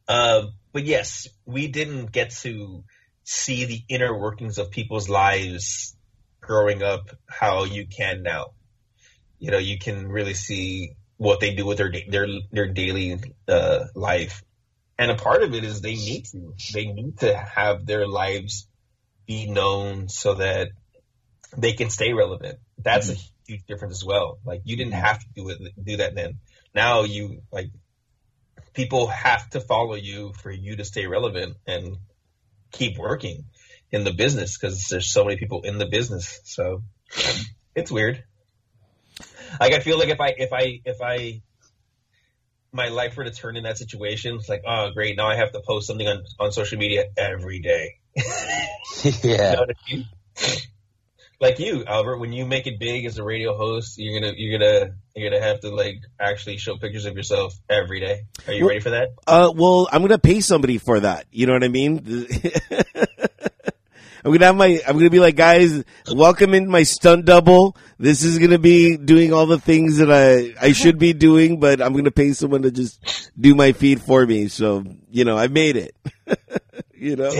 Um, but yes, we didn't get to see the inner workings of people's lives growing up how you can now. You know, you can really see what they do with their their their daily uh, life, and a part of it is they need to they need to have their lives be known so that they can stay relevant. That's a huge difference as well. Like you didn't have to do it do that then. Now you like people have to follow you for you to stay relevant and keep working in the business because there's so many people in the business. So it's weird. Like I feel like if I if I if I my life were to turn in that situation, it's like, oh great, now I have to post something on, on social media every day. You yeah. know I mean? Like you, Albert, when you make it big as a radio host, you're gonna you're gonna you're gonna have to like actually show pictures of yourself every day. Are you Well- ready for that? Uh, well, I'm gonna pay somebody for that. You know what I mean? I'm gonna have my. I'm gonna be like, guys, welcome in my stunt double. This is gonna be doing all the things that I I should be doing, but I'm gonna pay someone to just do my feed for me. So you know, I made it. you know,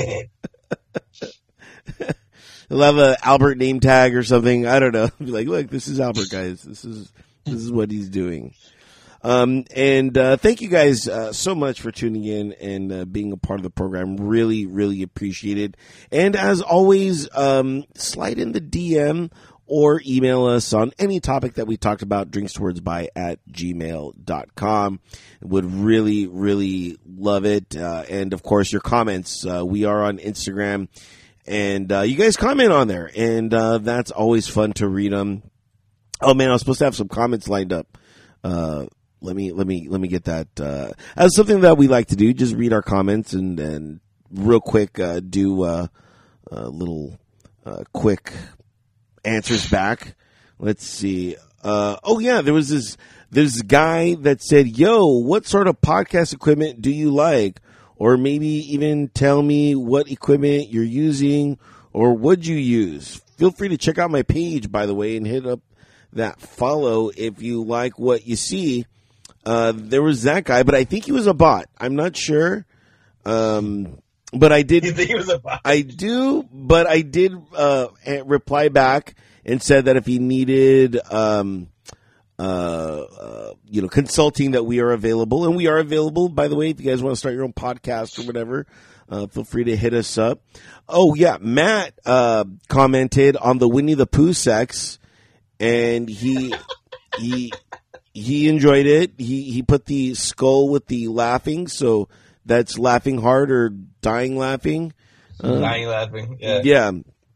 I'll have a Albert name tag or something. I don't know. Be like, look, this is Albert, guys. This is this is what he's doing. Um, and uh, thank you guys uh, so much for tuning in and uh, being a part of the program. Really, really appreciate it. And as always, um, slide in the DM or email us on any topic that we talked about, drinks towards drinkstowardsby at gmail.com. Would really, really love it. Uh, and of course, your comments. Uh, we are on Instagram and uh, you guys comment on there. And uh, that's always fun to read them. Oh man, I was supposed to have some comments lined up. Let me let me let me get that. Uh, as something that we like to do, just read our comments and and real quick uh, do uh, a little uh, quick answers back. Let's see. Uh, oh yeah, there was this this guy that said, "Yo, what sort of podcast equipment do you like?" or maybe even tell me what equipment you're using or would you use. Feel free to check out my page, by the way, and hit up that follow if you like what you see. Uh, there was that guy, but I think he was a bot. I'm not sure. Um, but I did. You think he was a bot? I do, but I did uh, reply back and said that if he needed, um, uh, uh, you know, consulting, that we are available, and we are available. By the way, if you guys want to start your own podcast or whatever, uh, feel free to hit us up. Oh yeah, Matt uh, commented on the Winnie the Pooh sex, and he he he enjoyed it. He he put the skull with the laughing, so that's laughing hard or dying laughing. Uh, Dying laughing. Yeah. yeah,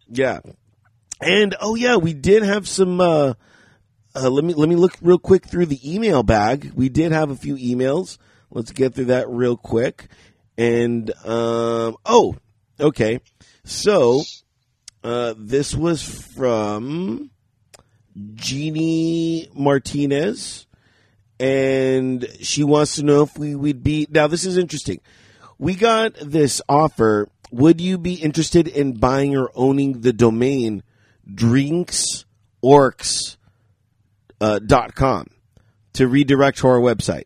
yeah. And oh yeah, we did have some. Uh, uh, let me let me look real quick through the email bag. We did have a few emails. Let's get through that real quick. And um, oh, okay. So uh, this was from Jeannie Martinez, and she wants to know if we would be. Now this is interesting. We got this offer. Would you be interested in buying or owning the domain drinksorcs uh, dot com to redirect to our website?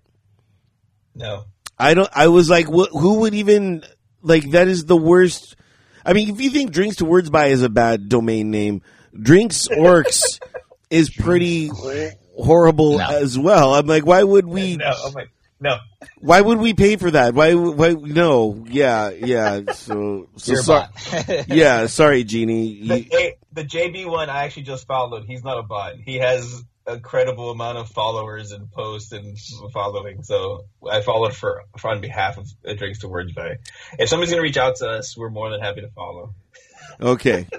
No. I don't. I was like, wh- who would even like? That is the worst. I mean, if you think "drinks to words by" is a bad domain name, "drinks orcs" is pretty horrible No. as well. I'm like, why would we? No. My. No. Why would we pay for that? Why? Why? No. Yeah. Yeah. So. so You're a bot. yeah. Sorry, Jeannie. The, You- A- the JB one I actually just followed. He's not a bot. He has a credible amount of followers and posts and following. So I followed for, for on behalf of uh, Drinks to Words by. If somebody's gonna reach out to us, we're more than happy to follow. Okay.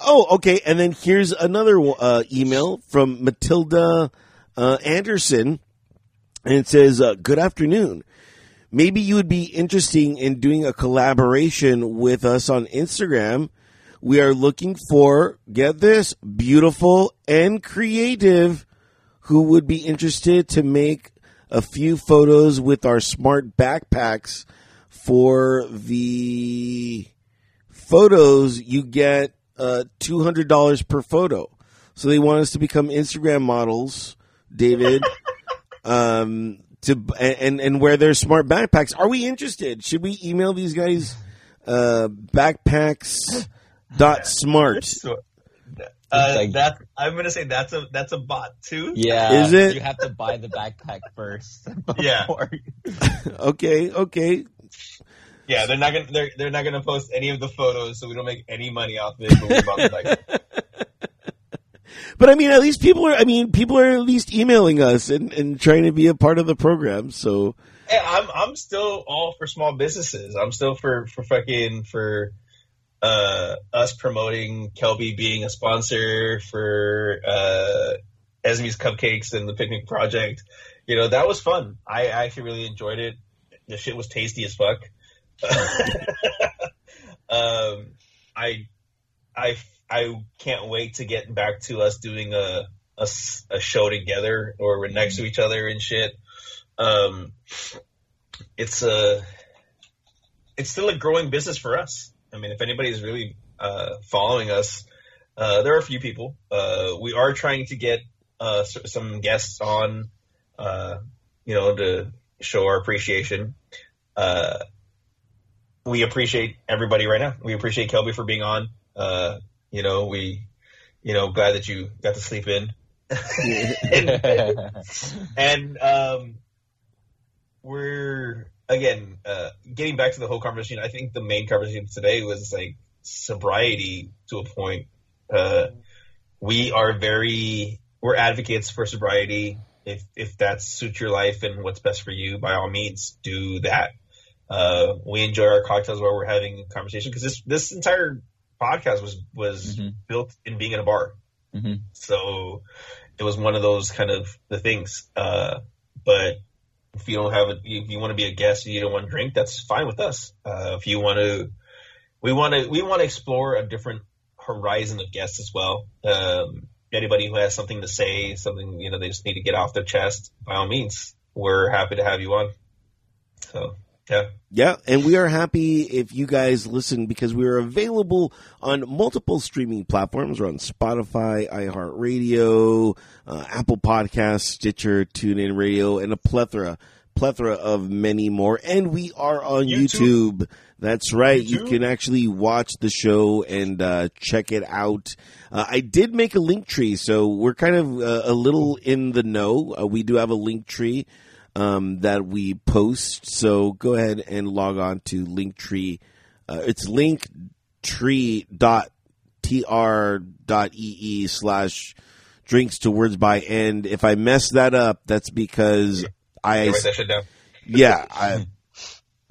oh, okay. And then here's another uh, email from Matilda uh, Anderson, and it says, uh, "Good afternoon. Maybe you would be interested in doing a collaboration with us on Instagram. We are looking for get this beautiful and creative who would be interested to make a few photos with our smart backpacks for the photos you get uh, $200 per photo so they want us to become instagram models david um, to and and wear their smart backpacks are we interested should we email these guys uh, backpacks dot smart So, uh, like- that I'm gonna say that's a that's a bot too. yeah. Is it? You have to buy the backpack first. Yeah. okay okay Yeah, they're not gonna they're they're not gonna post any of the photos, so we don't make any money off it. But we're about to, like, but i mean at least people are i mean people are at least emailing us and, and trying to be a part of the program so Hey, I'm I'm still all for small businesses. I'm still for for fucking for uh us promoting Kelby being a sponsor for uh Esme's Cupcakes and the Picnic Project. You know, that was fun. I actually really enjoyed it. The shit was tasty as fuck. um I I I can't wait to get back to us doing a, a, a show together or we're next to each other and shit. Um, it's a it's still a growing business for us. I mean, if anybody's really uh, following us, uh, there are a few people. Uh, we are trying to get uh, some guests on, uh, you know, to show our appreciation. We appreciate everybody right now. We appreciate Kelby for being on. Uh, you know, we, you know, glad that you got to sleep in. and, and um, we're again uh, getting back to the whole conversation. I think the main conversation today was like sobriety to a point. Uh, we are very we're advocates for sobriety. If if that suits your life and what's best for you, by all means, do that. Uh, we enjoy our cocktails while we're having a conversation because this this entire podcast was was Mhm. built in being in a bar. Mhm. So it was one of those kind of the things. Uh, but if you don't have a, if you want to be a guest and you don't want to drink, that's fine with us. Uh, if you want to, we want to, we want to explore a different horizon of guests as well. Um, anybody who has something to say, something, you know, they just need to get off their chest, by all means, we're happy to have you on. So Yeah. Yeah, and we are happy if you guys listen because we are available on multiple streaming platforms. We're on Spotify, iHeartRadio, uh, Apple Podcasts, Stitcher, TuneIn Radio, and a plethora, plethora of many more. And we are on YouTube. YouTube. That's right. You can actually watch the show and uh, check it out. Uh, I did make a link tree, so we're kind of uh, a little in the know. Uh, we do have a link tree um, that we post. So go ahead and log on to Linktree. Uh, it's linktree.tr.ee slash drinks to words by end. If I mess that up, that's because I, Write that shit down. yeah, I,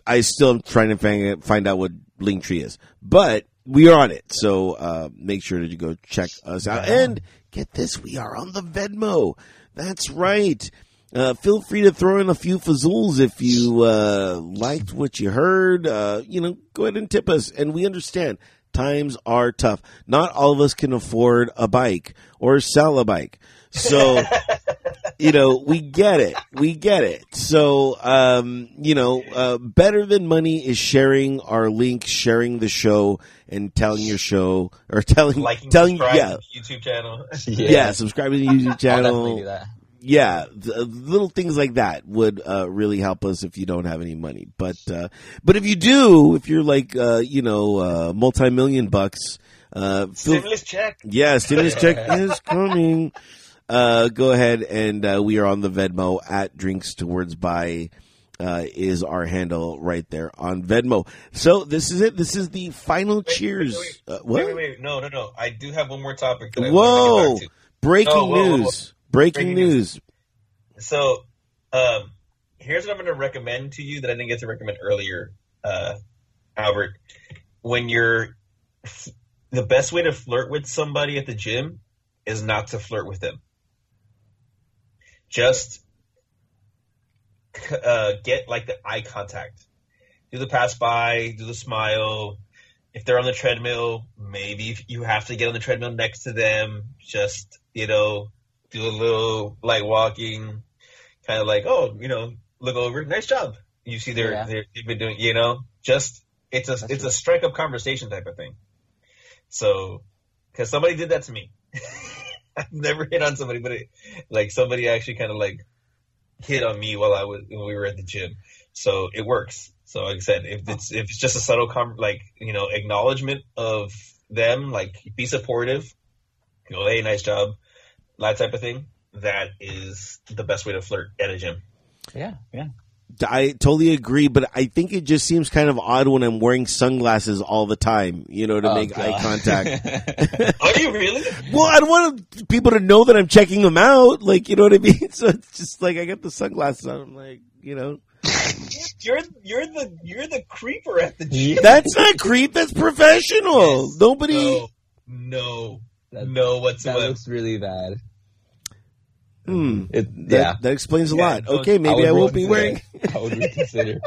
I still am trying to find, find out what Linktree is, but we are on it. So, uh, make sure that you go check us out and get this. We are on the Venmo. That's right. Uh, feel free to throw in a few fazools if you uh, liked what you heard. Uh, you know, go ahead and tip us. And we understand times are tough. Not all of us can afford a bike or sell a bike. So, you know, we get it. We get it. So, um, you know, uh, better than money is sharing our link, sharing the show, and telling your show or telling Liking, telling yeah YouTube channel. yeah, subscribing to the YouTube channel. Yeah, th- little things like that would uh, really help us if you don't have any money. But uh, but if you do, if you're like uh, you know uh, multi million bucks, uh, feel, Stimulus check. yeah, stimulus check is coming. Uh, go ahead and uh, we are on the Venmo at drinks towards by. Uh, is our handle right there on Venmo. So this is it. This is the final Wait, cheers. wait, Wait, what? wait, wait. No, no, no. I do have one more topic. That Whoa! want to get back Breaking Oh, whoa, whoa, whoa. News! Breaking, Breaking news. to. So, um, here's what I'm going to recommend to you that I didn't get to recommend earlier, uh, Albert. When you're the best way to flirt with somebody at the gym is not to flirt with them. Just uh, get like the eye contact. Do the pass by, do the smile. If they're on the treadmill, maybe if you have to get on the treadmill next to them. Just, you know, do a little light walking, kind of like, oh, you know, look over, nice job. You see they're, Yeah. they're they've been doing, you know, just it's a That's it's true. a strike up conversation type of thing. So, because somebody did that to me, I've never hit on somebody, but it, like somebody actually kind of like hit on me while I was when we were at the gym. So it works. So like I said, if it's if it's just a subtle com- like you know acknowledgement of them, like be supportive, go hey nice job, that type of thing. That is the best way to flirt at a gym. Yeah, yeah. I totally agree, but I think it just seems kind of odd when I'm wearing sunglasses all the time, you know, to Oh, make eye contact. Are you really? well, I don't want people to know that I'm checking them out, like, you know what I mean? So it's just like I got the sunglasses on, I'm like, you know, You're you're the you're the creeper at the gym. that's not creep, that's professional. Yes. Nobody, oh, No, no, That- no That looks really bad. Hmm, It, that, yeah. that explains a Yeah, lot. don't- Okay, maybe I, would won't be wearing. reconsider. I would reconsider.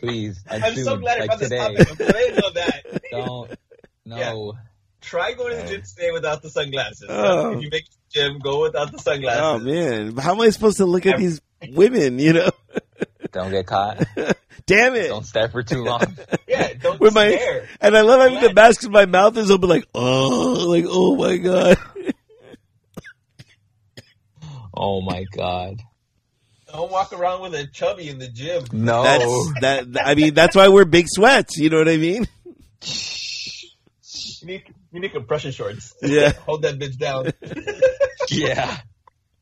Please. I'd I'm so soon, glad I like found this today. topic. I'm glad of that. Don't. No. Try going to the gym today without the sunglasses. Oh. If you make the gym, go without the sunglasses. Oh man, how am I supposed to look at these women, you know? Don't get caught. Damn it. Don't stare for too long. Yeah, don't With my- stare. And I love having the mask because my mouth is open, like, oh, like, oh my god. Oh my god. Don't walk around with a chubby in the gym. No. That's that. I mean, that's why we're big sweats. You know what I mean? You need you need compression shorts. Yeah. Hold that bitch down. yeah.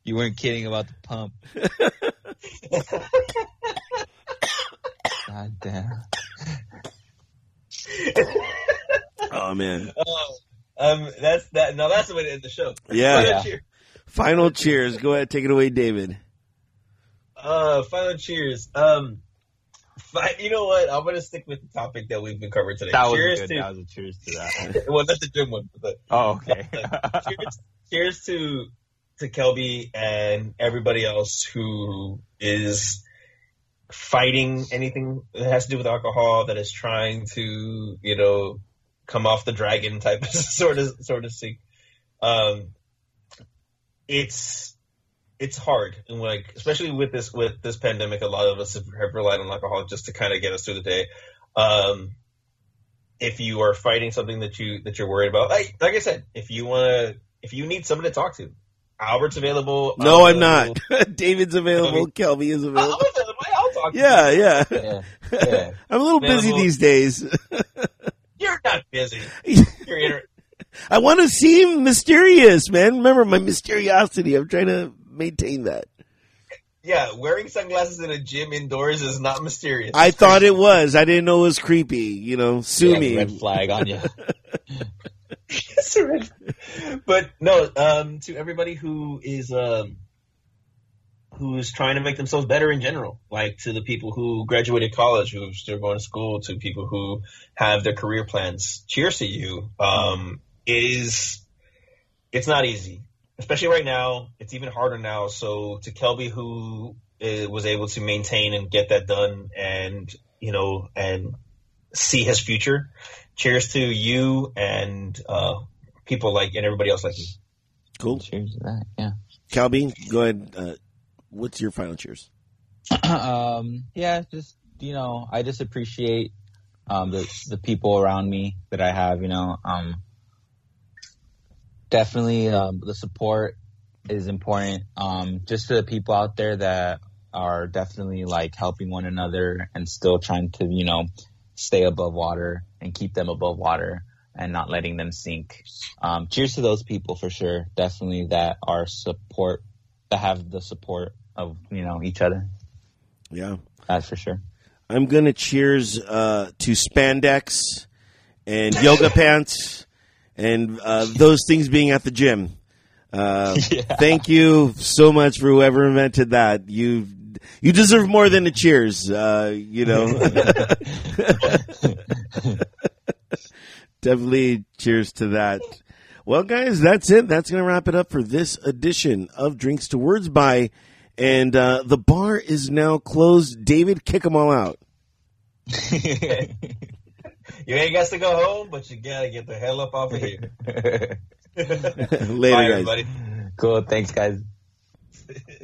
You weren't kidding about the pump. God damn. Oh man. Oh, um, that's that. Now that's the way to end the show. Yeah. Final Yeah. cheer- Final cheers. Go ahead, take it away, David. Uh, final cheers. Um, fi- you know what? I'm gonna stick with the topic that we've been covering today. That was cheers good. to That was a cheers to that. well, not the gym one, but Oh, okay. cheers, cheers to to Kelby and everybody else who is fighting anything that has to do with alcohol that is trying to you know come off the dragon type sort of sort of thing. Um, it's it's hard and like especially with this with this pandemic a lot of us have, have relied on alcohol just to kind of get us through the day um if you are fighting something that you that you're worried about like like i said if you want to if you need someone to talk to albert's available No, I'm available. not. David's available. Kelby is available. available. I'll talk to Yeah, you. yeah. Yeah. Yeah. I'm a little busy these days. you're not busy you're inter- I want to seem mysterious, man. Remember my mysteriosity. I'm trying to maintain that. yeah wearing sunglasses in a gym indoors is not mysterious I thought it was. I didn't know it was creepy. You know, sue Yeah, me. Red flag on you. But no, um, to everybody who is um, who is trying to make themselves better in general, like to the people who graduated college, who are still going to school, to people who have their career plans. Cheers to you. Um, it is it's not easy, especially right now. It's even harder now. So to Kelby, who uh, was able to maintain and get that done, and you know, and see his future. Cheers to you and uh, people like and everybody else like you. Cool. Cheers to that. Yeah. Kelby, go ahead. Uh, what's your final cheers? um, yeah, just you know, I just appreciate um, the the people around me that I have. You know, um, definitely um, the support is important. Um, just to the people out there that are definitely like helping one another and still trying to you know stay above water and keep them above water and not letting them sink. Um, cheers to those people for sure. Definitely that are support that have the support of you know each other. Yeah. That's for sure. I'm going to cheers uh, to spandex and yoga pants and uh, those things being at the gym. Uh, Yeah. Thank you so much for whoever invented that. You you deserve more than a cheers. Uh, you know, definitely cheers to that. Well, guys, that's it. That's going to wrap it up for this edition of Drinks to Words by. And uh, the bar is now closed. David, kick them all out. You ain't got to go home, but you gotta get the hell up off of here. Later, Bye, guys. everybody. cool. Thanks, guys.